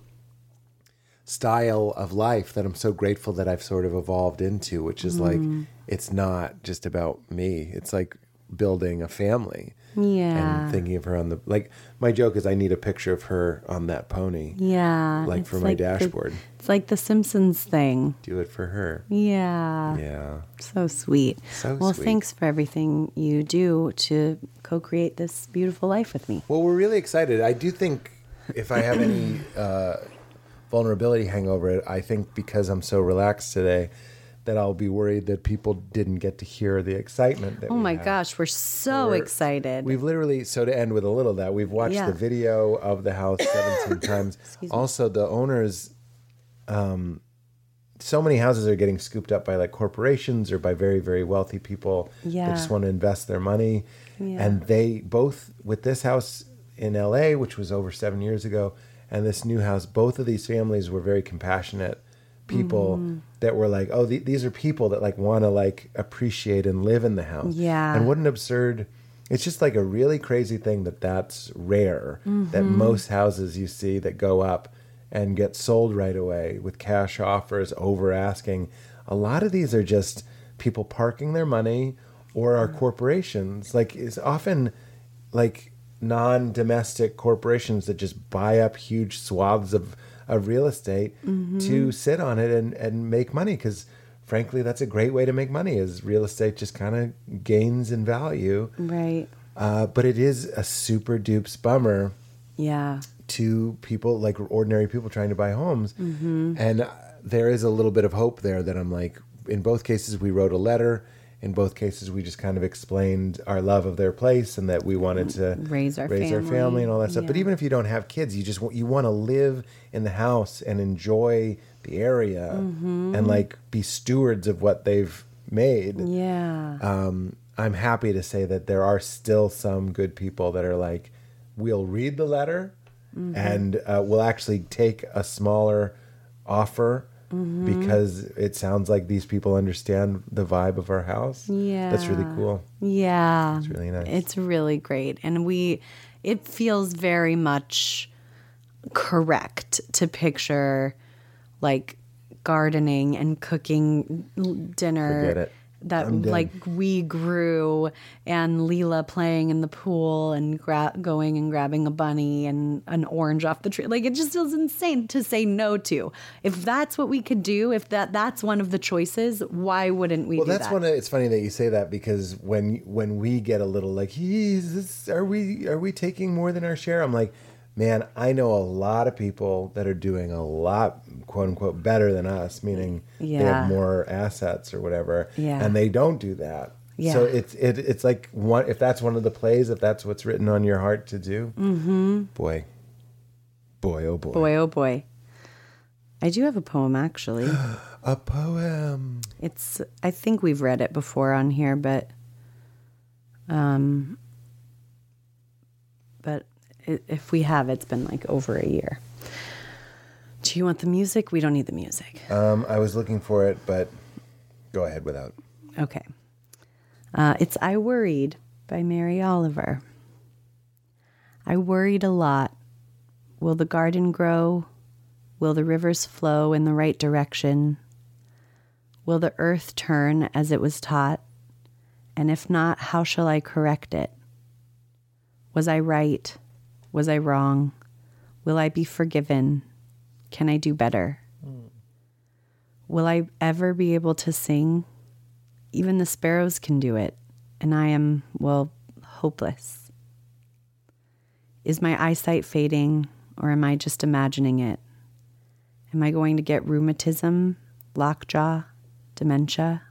style of life that I'm so grateful that I've sort of evolved into, which is like it's not just about me. It's like building a family Yeah. and thinking of her on the like my joke is I need a picture of her on that pony. yeah. Like for my the- dashboard. it's like the Simpsons thing. Do it for her. Yeah. Yeah. So sweet. So well, sweet. thanks for everything you do to co create this beautiful life with me. Well, we're really excited. I do think if I have any uh, vulnerability hangover, I think because I'm so relaxed today, that I'll be worried that people didn't get to hear the excitement. That Oh my have. gosh, we're so We're- excited. We've literally so to end with a little of that we've watched Yeah. the video of the house 17 times. Also, the owners, um, so many houses are getting scooped up by like corporations or by very very wealthy people Yeah. that just want to invest their money. Yeah. And they both with this house in L.A., which was over seven years ago, and this new house, both of these families were very compassionate people Mm-hmm. that were like, oh, th- these are people that like want to like appreciate and live in the house. Yeah. And what an absurd. It's just like a really crazy thing that that's rare. That most houses you see that go up and get sold right away with cash offers, over asking. A lot of these are just people parking their money or are corporations. Like it's often like non-domestic corporations that just buy up huge swaths of, of real estate to sit on it and, and make money because frankly that's a great way to make money is real estate just kind of gains in value right. uh, but it is a super dupes bummer Yeah. to people like ordinary people trying to buy homes and uh, there is a little bit of hope there that i'm like in both cases we wrote a letter in both cases we just kind of explained our love of their place and that we wanted to Raise our raise our family. family and all that stuff but even if you don't have kids you just want you want to live in the house and enjoy the area Mm-hmm. and like be stewards of what they've made Yeah. um, I'm happy to say that there are still some good people that are like, we'll read the letter and uh, we'll actually take a smaller offer Mm-hmm. because it sounds like these people understand the vibe of our house. Yeah. That's really cool. Yeah. It's really nice. It's really great. And we, it feels very much correct to picture like gardening and cooking dinner. That like we grew and Leela playing in the pool and gra- going and grabbing a bunny and an orange off the tree. Like it just feels insane to say no to. If that's what we could do, if that that's one of the choices, why wouldn't we Well, that's that? one. Of, it's funny that you say that because when when we get a little like, "He's are we are we taking more than our share?" I'm like, man, I know a lot of people that are doing a lot, quote unquote, better than us, meaning they have more assets or whatever, Yeah. and they don't do that. Yeah. So it's it, it's like one if that's one of the plays, if that's what's written on your heart to do, mm-hmm. boy, boy, oh boy, Boy, oh boy. I do have a poem actually. a poem. It's I think we've read it before on here, but um if we have it's been like over a year. Do you want the music? We don't need the music. Um, I was looking for it, but go ahead without. Okay. Uh, it's I Worried by Mary Oliver. I worried a lot. Will the garden grow? Will the rivers flow in the right direction? Will the earth turn as it was taught? And if not, how shall I correct it? Was I right? Was I wrong? Will I be forgiven? Can I do better? Hmm. Will I ever be able to sing? Even the sparrows can do it, and I am, well, hopeless. Is my eyesight fading, or am I just imagining it? Am I going to get rheumatism, lockjaw, dementia?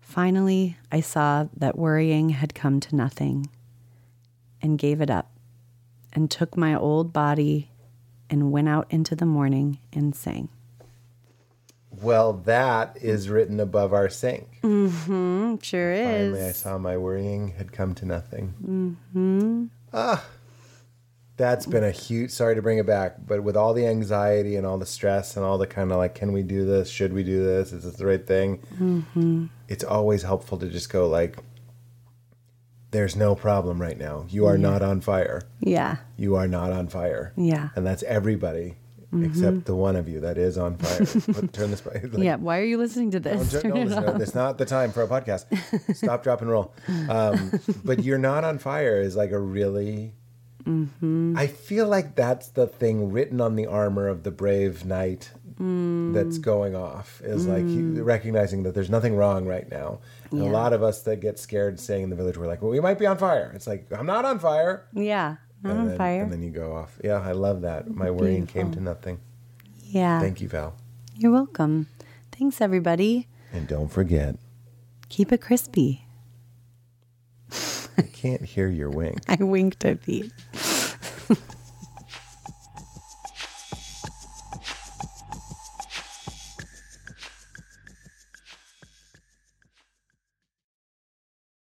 Finally, I saw that worrying had come to nothing and gave it up and took my old body and went out into the morning and sang. Well, that is written above our sink. Mm, hmm. sure is. Finally, I saw my worrying had come to nothing. Mm-hmm. Ah, that's been a huge. Sorry to bring it back, but with all the anxiety and all the stress and all the kind of like, can we do this? Should we do this? Is this the right thing? Mm-hmm. It's always helpful to just go like, "There's no problem right now. You are not on fire. Yeah. You are not on fire." Yeah. and that's everybody except the one of you that is on fire. Put, turn this. Like, yeah. Why are you listening to this? don't, Turn don't it listen. to. It's not the time for a podcast. Stop, drop, and roll. Um, but you're not on fire is like a really. Mm-hmm. I feel like that's the thing written on the armor of the brave knight Mm. that's going off is like he, recognizing that there's nothing wrong right now. Yeah. a lot of us that get scared staying in the village, we're like, well, we might be on fire. It's like I'm not on fire. Yeah. Not and on then, fire. And then you go off. Yeah, I love that. My worrying came to nothing. yeah. Thank you, Val. You're welcome. Thanks, everybody. And don't forget, Keep it crispy. I can't hear your wink. I winked at Pete.